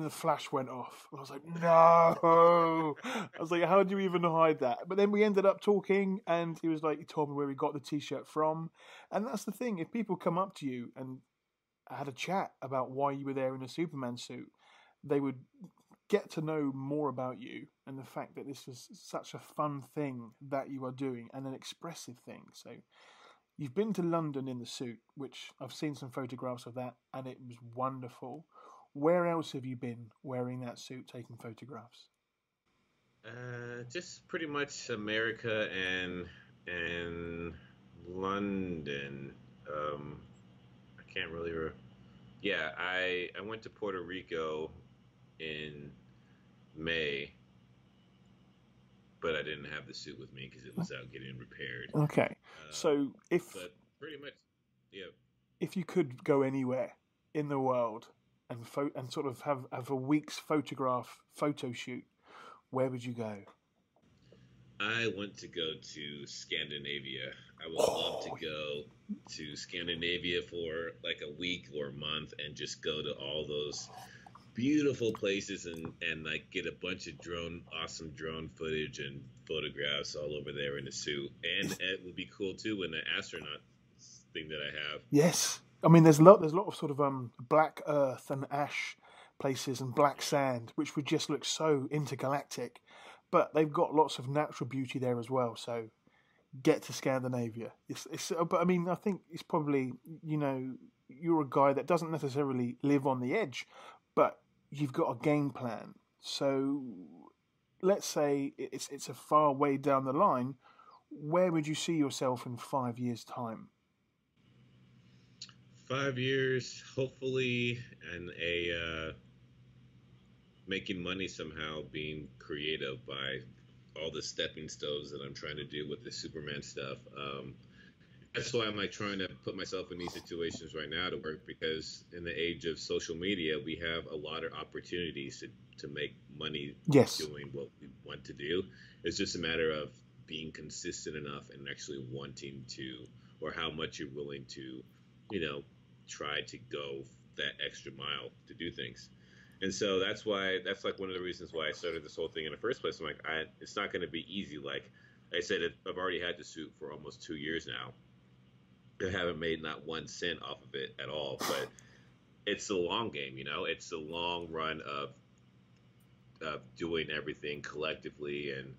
And the flash went off. I was like, no. I was like, how do you even hide that? But then we ended up talking, and he was like, he told me where he got the t shirt from. And that's the thing. If people come up to you and had a chat about why you were there in a Superman suit, they would get to know more about you and the fact that this was such a fun thing that you are doing and an expressive thing. So you've been to London in the suit, which I've seen some photographs of that and it was wonderful. Where else have you been wearing that suit taking photographs? Uh, just pretty much America and and London. Um, I can't really. Re- yeah, I I went to Puerto Rico in May, but I didn't have the suit with me because it was out getting repaired. Okay. Uh, So if but pretty much, yeah. if you could go anywhere in the world and pho- and sort of have, have a week's photograph photo shoot, where would you go? I want to go to Scandinavia. I would oh. love to go to Scandinavia for like a week or a month and just go to all those beautiful places and and like get a bunch of drone awesome drone footage and photographs all over there in the suit. And it would be cool too when the astronaut thing that I have. Yes, I mean there's a lot there's a lot of sort of um black earth and ash places and black sand, which would just look so intergalactic. But they've got lots of natural beauty there as well. So get to Scandinavia. It's, it's uh, but I mean I think it's probably you know you're a guy that doesn't necessarily live on the edge, but you've got a game plan. So let's say it's it's a far way down the line. Where would you see yourself in five years' time? Five years, hopefully, and a uh, making money somehow, being creative by all the stepping stones that I'm trying to do with the Superman stuff. Um, that's why I'm like trying to put myself in these situations right now to work because in the age of social media, we have a lot of opportunities to, to make money Yes. doing what we want to do. It's just a matter of being consistent enough and actually wanting to, or how much you're willing to, you know, try to go that extra mile to do things. And so that's why that's like one of the reasons why I started this whole thing in the first place. I'm like, I, it's not going to be easy. Like I said, I've already had the suit for almost two years now. I haven't made not one cent off of it at all, but it's the long game, you know. It's the long run of of doing everything collectively, and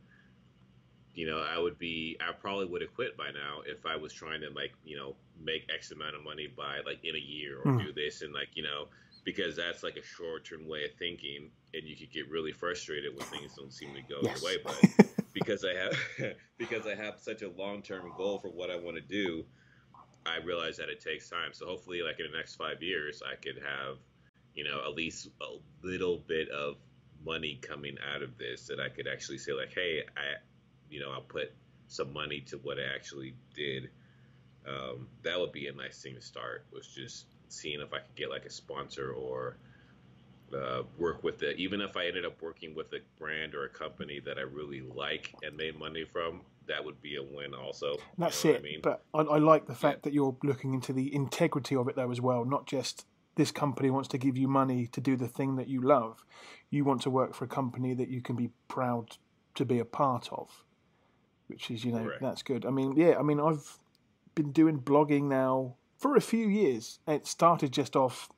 you know, I would be, I probably would have quit by now if I was trying to like, you know, make X amount of money by like in a year or Hmm. do this and like, you know, because that's like a short term way of thinking, and you could get really frustrated when things don't seem to go Yes. your way, but because I have because I have such a long term goal for what I want to do, I realize that it takes time. So hopefully, like in the next five years, I could have, you know, at least a little bit of money coming out of this that I could actually say like, hey, I, you know, I'll put some money to what I actually did. Um, that would be a nice thing to start. Was just seeing if I could get like a sponsor or uh, work with it. Even if I ended up working with a brand or a company that I really like and made money from, that would be a win also. You That's know it. I mean? But I, I like the fact that you're looking into the integrity of it though as well, not just this company wants to give you money to do the thing that you love. You want to work for a company that you can be proud to be a part of, which is, you know, Correct. that's good. I mean, yeah, I mean, I've been doing blogging now for a few years. It started just off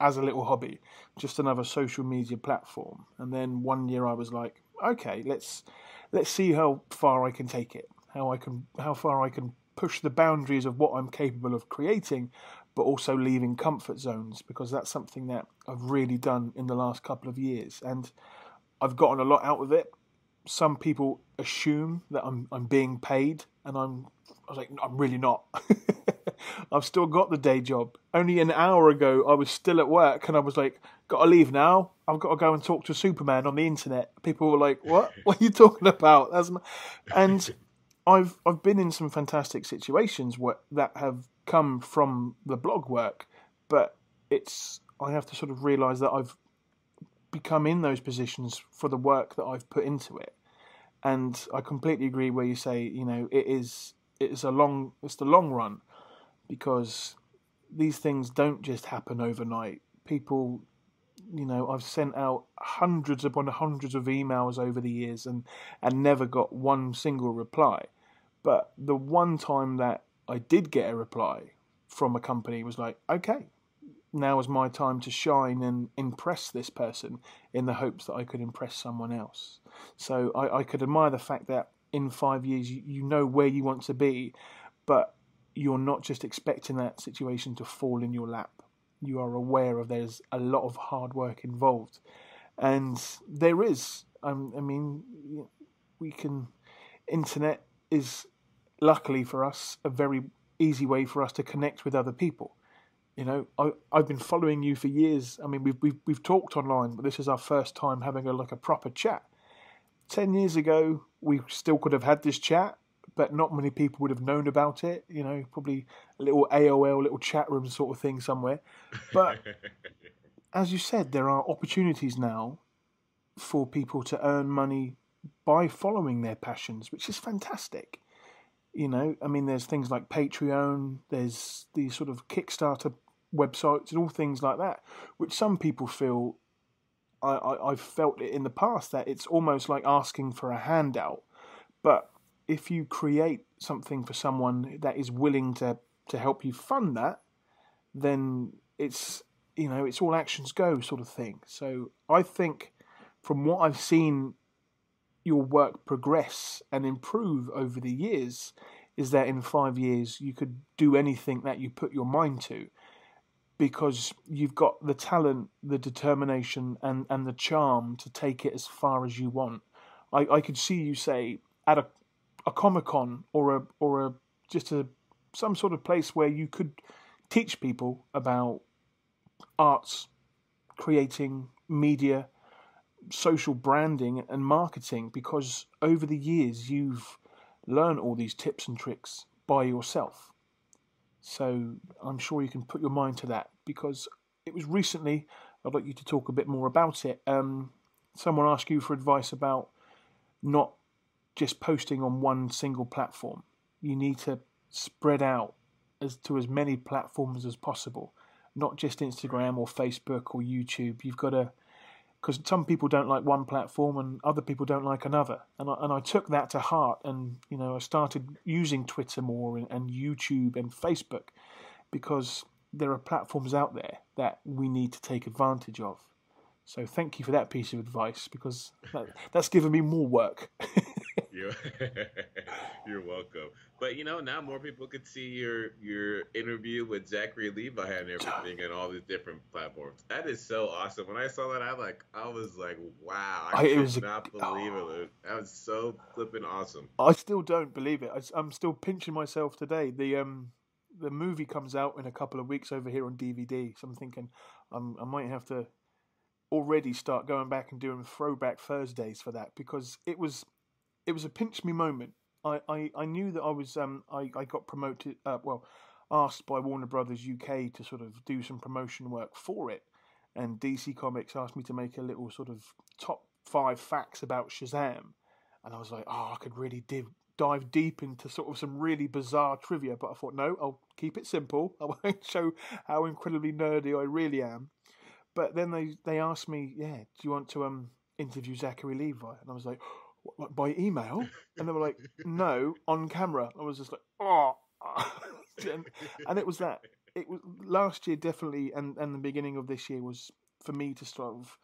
as a little hobby, just another social media platform. And then one year I was like, okay, let's let's see how far I can take it, how I can how far I can push the boundaries of what I'm capable of creating, but also leaving comfort zones because that's something that I've really done in the last couple of years, and I've gotten a lot out of it. Some people assume that I'm I'm being paid, and I'm I was like I'm really not. I've still got the day job. Only an hour ago, I was still at work, and I was like, "Got to leave now. I've got to go and talk to Superman on the internet." People were like, "What? What are you talking about?" That's my... and I've I've been in some fantastic situations where, that have come from the blog work, but it's I have to sort of realise that I've become in those positions for the work that I've put into it. And I completely agree where you say, you know, it is it is a long it's the long run because these things don't just happen overnight. People you know, I've sent out hundreds upon hundreds of emails over the years and, and never got one single reply. But the one time that I did get a reply from a company was like, okay, now is my time to shine and impress this person in the hopes that I could impress someone else. So I, I could admire the fact that in five years you, know where you want to be, but you're not just expecting that situation to fall in your lap. You are aware of there's a lot of hard work involved, and there is. Um, I mean, we can. Internet is luckily for us a very easy way for us to connect with other people. You know, I, I've been following you for years. I mean, we've, we've we've talked online, but this is our first time having a like a proper chat. Ten years ago, we still could have had this chat, but not many people would have known about it. You know, probably a little AOL, little chat room sort of thing somewhere. But as you said, there are opportunities now for people to earn money by following their passions, which is fantastic. You know, I mean, there's things like Patreon, there's these sort of Kickstarter websites, and all things like that, which some people feel. I, I, I've felt it in the past that it's almost like asking for a handout. But if you create something for someone that is willing to, to help you fund that, then it's you know it's all actions go sort of thing. So I think from what I've seen your work progress and improve over the years is that in five years you could do anything that you put your mind to because you've got the talent, the determination, and, and the charm to take it as far as you want. I, I could see you say at a a comic con or a or a just a some sort of place where you could teach people about arts, creating media, social branding and marketing because over the years you've learned all these tips and tricks by yourself. So I'm sure you can put your mind to that because it was recently. I'd like you to talk a bit more about it. Um, someone asked you for advice about not just posting on one single platform. You need to spread out as to as many platforms as possible, not just Instagram or Facebook or YouTube. You've got to because some people don't like one platform and other people don't like another. And I, and I took that to heart, and you know I started using Twitter more and, and YouTube and Facebook because there are platforms out there that we need to take advantage of. So thank you for that piece of advice because that, that's given me more work. you're, you're welcome. But you know, now more people could see your your interview with Zachary Levi and everything, and all these different platforms. That is so awesome. When I saw that, I like, I was like, wow, I, I could not a, believe oh. it. That was so flipping awesome. I still don't believe it. I, I'm still pinching myself today. The um the movie comes out in a couple of weeks over here on DVD, so I'm thinking um, I might have to already start going back and doing throwback Thursdays for that because it was it was a pinch me moment. I, I, I knew that I was um I, I got promoted uh, well asked by Warner Brothers UK to sort of do some promotion work for it, and DC Comics asked me to make a little sort of top five facts about Shazam, and I was like, oh, I could really div- dive deep into sort of some really bizarre trivia, but I thought no, I'll keep it simple. I won't show how incredibly nerdy I really am. But then they they asked me, yeah, do you want to um interview Zachary Levi? And I was like, what, by email? And they were like, no, on camera. I was just like, oh. and, and it was that. It was last year definitely, and and the beginning of this year was for me to sort of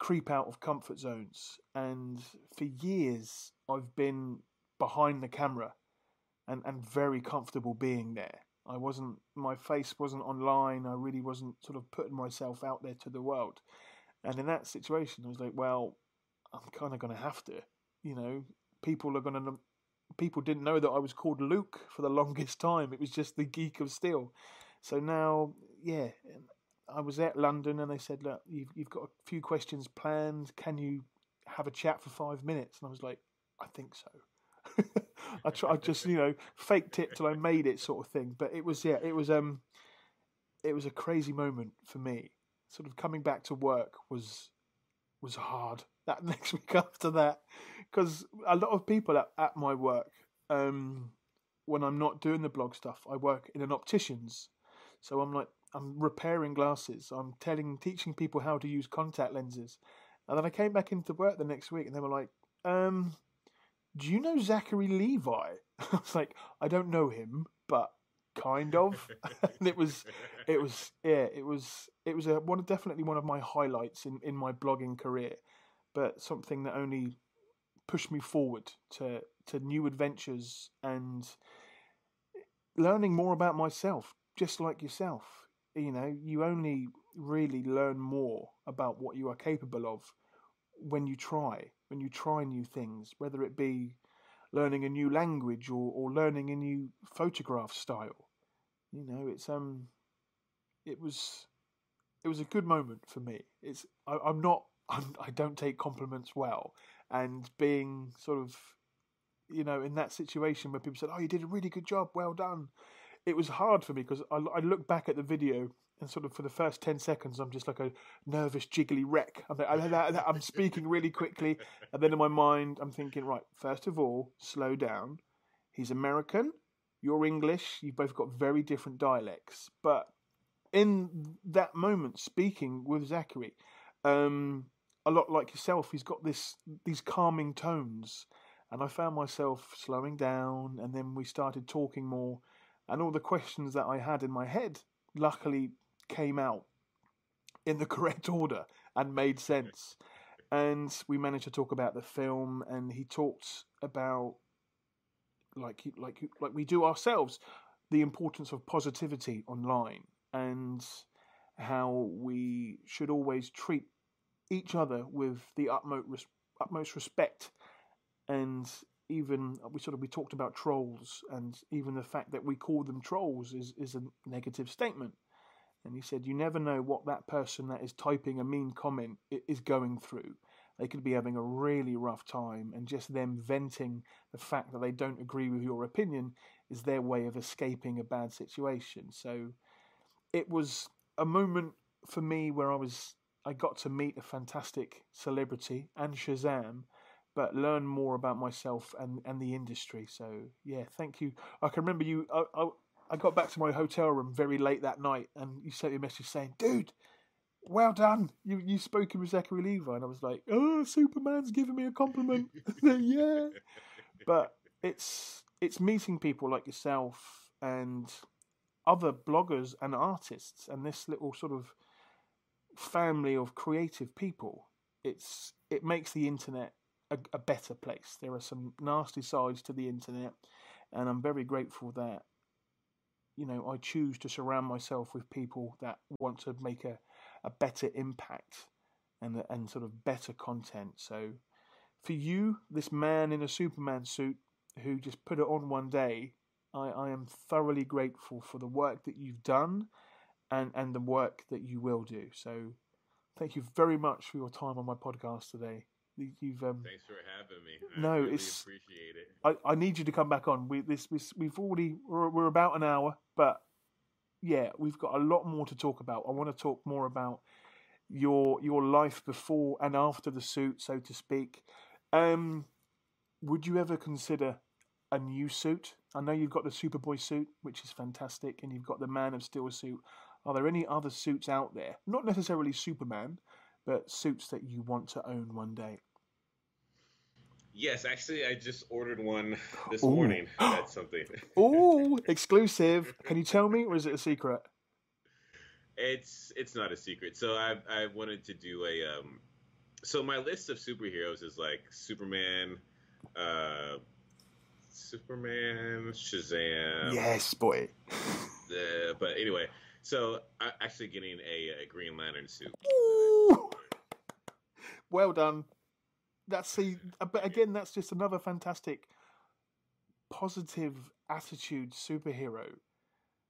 creep out of comfort zones. And for years, I've been behind the camera, and and very comfortable being there. I wasn't my face wasn't online. I really wasn't sort of putting myself out there to the world. And in that situation, I was like, well, I'm kind of going to have to. You know, people are going to. People didn't know that I was called Luke for the longest time. It was just the Geek of Steel. So now, yeah, I was at London and they said, look, you've, you've got a few questions planned. Can you have a chat for five minutes? And I was like, I think so. I try, I just you know faked it till I made it sort of thing. But it was yeah, it was um, it was a crazy moment for me. Sort of coming back to work was was hard. That next week after that, because a lot of people at, at my work, um, when I'm not doing the blog stuff, I work in an optician's. So I'm like I'm repairing glasses. I'm telling teaching people how to use contact lenses. And then I came back into work the next week and they were like, um, do you know Zachary Levi? I was like, I don't know him, but kind of. and it was, it was, yeah, it was, it was a one, definitely one of my highlights in in my blogging career, but something that only pushed me forward to to new adventures and learning more about myself, just like yourself. You know, you only really learn more about what you are capable of when you try when you try new things, whether it be learning a new language or, or learning a new photograph style. You know, it's um, it was, it was a good moment for me. It's I, I'm not I'm, I don't take compliments well, and being sort of, you know, in that situation where people said, "Oh, you did a really good job, well done," it was hard for me because I, I look back at the video and sort of for the first 10 seconds i'm just like a nervous jiggly wreck. I'm, I'm speaking really quickly. And then in my mind i'm thinking right first of all slow down. He's american. You're english. You've both got very different dialects. But in that moment speaking with zachary um, a lot like yourself he's got this these calming tones and i found myself slowing down and then we started talking more and all the questions that i had in my head luckily came out in the correct order and made sense. And we managed to talk about the film, and he talked about like like like we do ourselves, the importance of positivity online and how we should always treat each other with the utmost utmost respect and even we sort of we talked about trolls and even the fact that we call them trolls is is a negative statement and he said, You never know what that person that is typing a mean comment is going through. They could be having a really rough time, and just them venting the fact that they don't agree with your opinion is their way of escaping a bad situation. So it was a moment for me where I was I got to meet a fantastic celebrity and Shazam, but learn more about myself and, and the industry. So yeah, thank you. I can remember you. I, I, I got back to my hotel room very late that night, and you sent me a message saying, "Dude, well done. You you spoken with Zachary Levi," and I was like, "Oh, Superman's giving me a compliment." yeah, but it's it's meeting people like yourself and other bloggers and artists, and this little sort of family of creative people. It's it makes the internet a, a better place. There are some nasty sides to the internet, and I'm very grateful that you know, I choose to surround myself with people that want to make a, a better impact and and sort of better content. So for you, this man in a Superman suit who just put it on one day, I, I am thoroughly grateful for the work that you've done and, and the work that you will do. So thank you very much for your time on my podcast today. You've um, thanks for having me. I no, really it's appreciate it. I, I need you to come back on. We this, this we've already we're, we're about an hour, but yeah, we've got a lot more to talk about. I want to talk more about your your life before and after the suit, so to speak. Um, would you ever consider a new suit? I know you've got the Superboy suit, which is fantastic, and you've got the Man of Steel suit. Are there any other suits out there? Not necessarily Superman, but suits that you want to own one day? Yes, actually, I just ordered one this Ooh. morning. That's something. oh, exclusive! Can you tell me, or is it a secret? It's it's not a secret. So I I wanted to do a um. So my list of superheroes is like Superman, uh, Superman, Shazam. Yes, boy. Uh, but anyway, so I'm actually getting a, a Green Lantern suit. Ooh. Well done. That's see, uh, but again, that's just another fantastic, positive attitude superhero.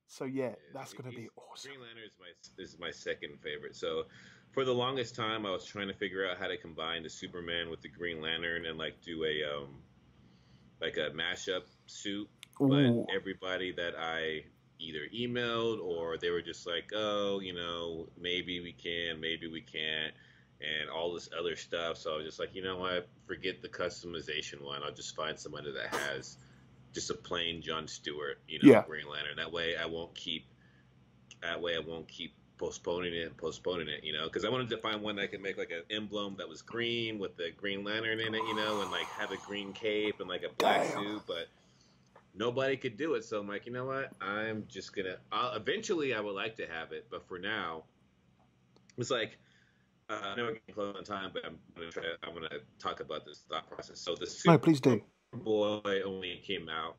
So yeah, Yeah, that's going to be awesome. Green Lantern is my this is my second favorite. So for the longest time, I was trying to figure out how to combine the Superman with the Green Lantern and like do a um like a mashup suit. Ooh. But everybody that I either emailed or they were just like, oh, you know, maybe we can, maybe we can't, and all this other stuff. So I was just like, you know what, forget the customization one. I'll just find somebody that has just a plain John Stewart, you know, Yeah. Green Lantern. That way, I won't keep. That way, I won't keep postponing it and postponing it, you know, because I wanted to find one that could make like an emblem that was green with the Green Lantern in it, you know, and like have a green cape and like a black Damn. suit, but nobody could do it. So I'm like, you know what? I'm just gonna. I'll, eventually, I would like to have it, but for now, it's like. Uh, I know we're getting close on time, but I'm gonna try. I'm gonna talk about this thought process. So the no, please do. Superboy only came out.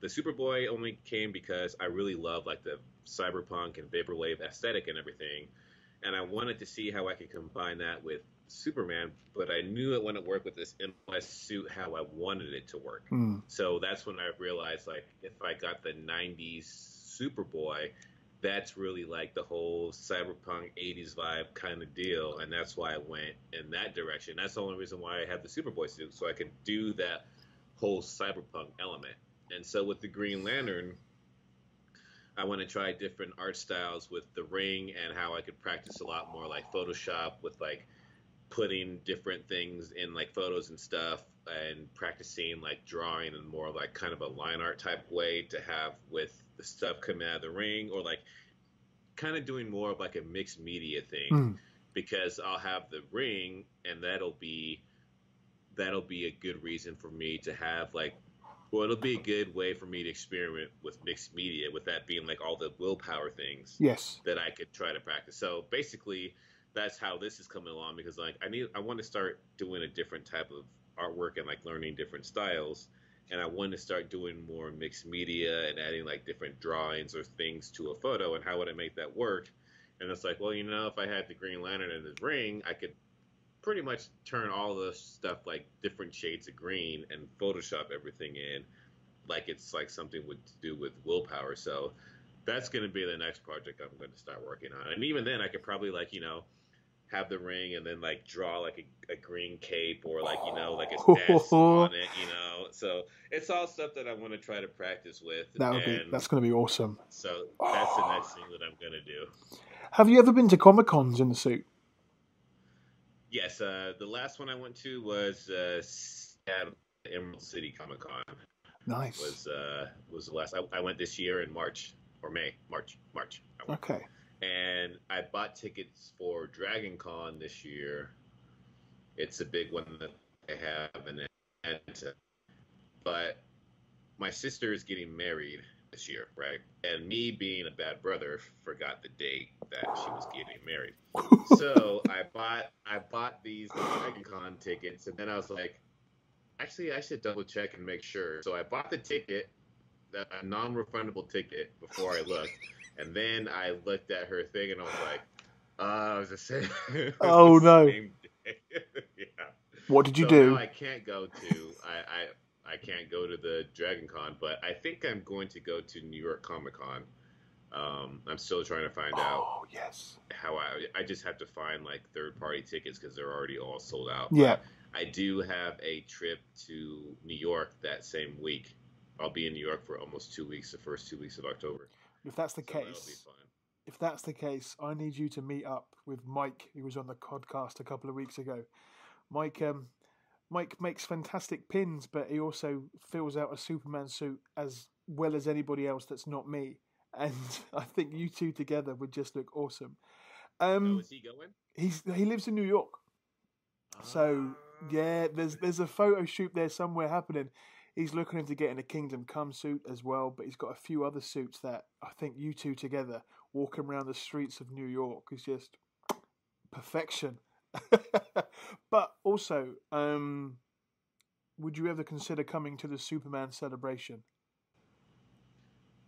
The Superboy only came because I really love like the cyberpunk and vaporwave aesthetic and everything, and I wanted to see how I could combine that with Superman, but I knew it wouldn't work with this MLS suit how I wanted it to work. Hmm. So that's when I realized like if I got the '90s Superboy, that's really like the whole cyberpunk '80s vibe kind of deal, and that's why I went in that direction. That's the only reason why I have the Superboy suit, so I could do that whole cyberpunk element. And so with the Green Lantern, I want to try different art styles with the ring and how I could practice a lot more like Photoshop with like putting different things in like photos and stuff and practicing like drawing in more like kind of a line art type way to have with the stuff coming out of the ring or like kind of doing more of like a mixed media thing Hmm. because I'll have the ring and that'll be that'll be a good reason for me to have like well it'll be a good way for me to experiment with mixed media with that being like all the willpower things Yes. that I could try to practice. So basically, that's how this is coming along because like I need I want to start doing a different type of artwork and like learning different styles. And I want to start doing more mixed media and adding like different drawings or things to a photo. And how would I make that work? And it's like, well, you know, if I had the Green Lantern and the ring, I could pretty much turn all the stuff like different shades of green and Photoshop everything in like it's like something to do with willpower. So that's going to be the next project I'm going to start working on. And even then, I could probably like you know have the ring and then like draw like a, a green cape or like you know like a S on it, you know. So it's all stuff that I want to try to practice with. That would be. That's going to be awesome. so that's the next thing that I'm going to do. Have you ever been to Comic Cons in the suit? Yes, uh, the last one I went to was uh, Seattle Emerald City Comic Con. Nice. Was uh, was the last I, I went this year in March or May, March, March. I went. Okay. And I bought tickets for Dragon Con this year. It's a big one that I have in Atlanta. But my sister is getting married this year, right? And me being a bad brother forgot the date that she was getting married. So I bought I bought these Dragon Con tickets and then I was like, actually I should double check and make sure. So I bought the ticket, a non refundable ticket before I looked. And then I looked at her thing and I was like, uh, I was the same. Oh, the no. same yeah. what did you so do? I can't go to I, I I can't go to the Dragon Con, but I think I'm going to go to New York Comic Con. Um, I'm still trying to find out Oh yes. how I I just have to find like third party tickets because they're already all sold out. Yeah. I do have a trip to New York that same week. I'll be in New York for almost two weeks, the first two weeks of October. If that's the So case, if that's the case, I need you to meet up with Mike, who was on the podcast a couple of weeks ago. Mike, um, Mike makes fantastic pins, but he also fills out a Superman suit as well as anybody else that's not me. And I think you two together would just look awesome. Oh, Um, is he going? he's he lives in New York, so Ah. yeah, there's there's a photo shoot there somewhere happening. He's looking into getting a Kingdom Come suit as well, but he's got a few other suits that I think you two together walking around the streets of New York is just perfection. but also, um, would you ever consider coming to the Superman celebration?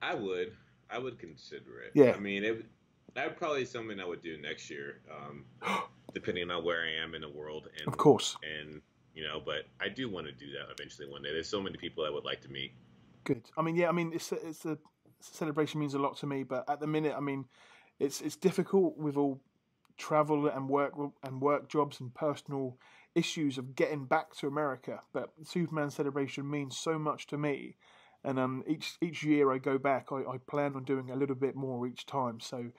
I would. I would consider it. Yeah. I mean, it. That would probably be something I would do next year, um, depending on where I am in the world. And, Of course. And you know, but I do want to do that eventually one day. There's so many people I would like to meet. Good. I mean, yeah. I mean, it's a, it's a celebration means a lot to me, but at the minute, I mean, it's it's difficult with all travel and work and work jobs and personal issues of getting back to America. But Superman celebration means so much to me, and um, each each year I go back, I, I plan on doing a little bit more each time. So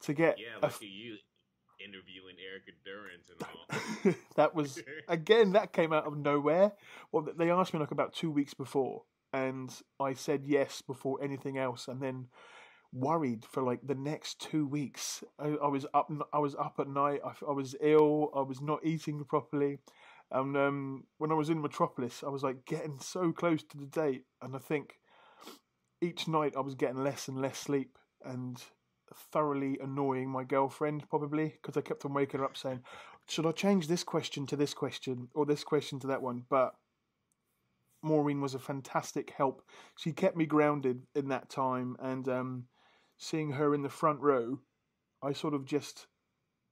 to get Yeah, a you interviewing Erica Durance and all. that was again that came out of nowhere. Well, they asked me like about two weeks before, and I said yes before anything else, and then worried for like the next two weeks. I, I was up, I was up at night. I, I was ill. I was not eating properly, and um, when I was in Metropolis, I was like getting so close to the date, and I think each night I was getting less and less sleep, and thoroughly annoying my girlfriend probably because I kept on waking her up saying, "Should I change this question to this question or this question to that one?" But Maureen was a fantastic help. She kept me grounded in that time, and um, seeing her in the front row, I sort of just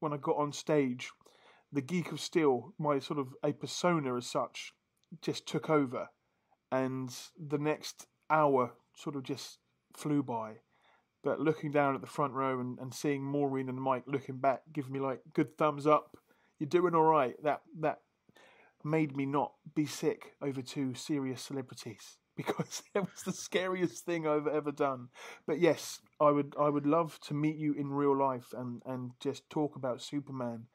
when I got on stage, the geek of steel, my sort of a persona as such, just took over, and the next hour sort of just flew by. But looking down at the front row and, and seeing Maureen and Mike looking back, giving me like good thumbs up, you're doing all right. That that made me not be sick over two serious celebrities because it was the scariest thing I've ever done. But yes, I would I would love to meet you in real life and, and just talk about Superman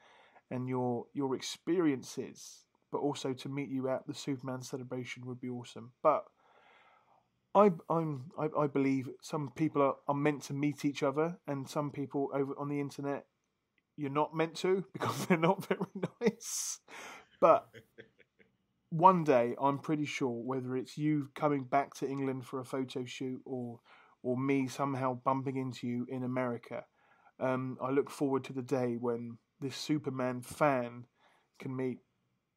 and your your experiences, but also to meet you at the Superman celebration would be awesome. But I I'm I, I believe some people are, are meant to meet each other and some people over on the internet you're not meant to because they're not very nice. But one day I'm pretty sure whether it's you coming back to England for a photo shoot or or me somehow bumping into you in America, um, I look forward to the day when this Superman fan can meet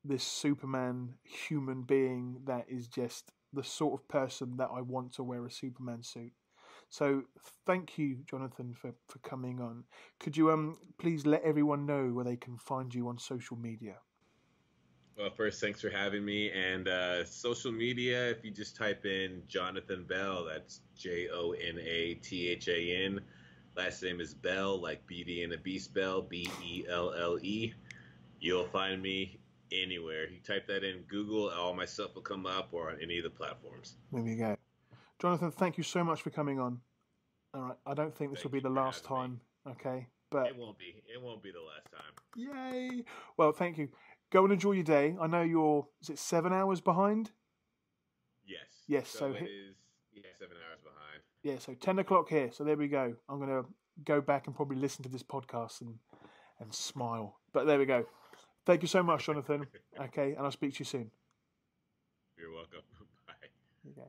this Superman human being that is just the sort of person that I want to wear a Superman suit. So thank you, Jonathan, for, for coming on. Could you um please let everyone know where they can find you on social media? Well, first, thanks for having me. And uh, social media, if you just type in Jonathan Belle, that's J O N A T H A N. Last name is Belle, like Beauty and the Beast Belle, B E L L E. You'll find me anywhere. You type that in Google, all my stuff will come up, or on any of the platforms. There we go. Jonathan, thank you so much for coming on. All right, I don't think this Thank will be the last having me. time, okay? But It won't be. It won't be the last time. yay! Well, thank you. Go and enjoy your day. I know you're is it seven hours behind? Yes. Yes, So, so it is. Yeah, seven hours behind. Yeah, so ten o'clock here. So there we go. I'm gonna go back and probably listen to this podcast and and smile. But there we go. Thank you so much, Jonathan. Okay, and I'll speak to you soon. You're welcome. Bye. Okay.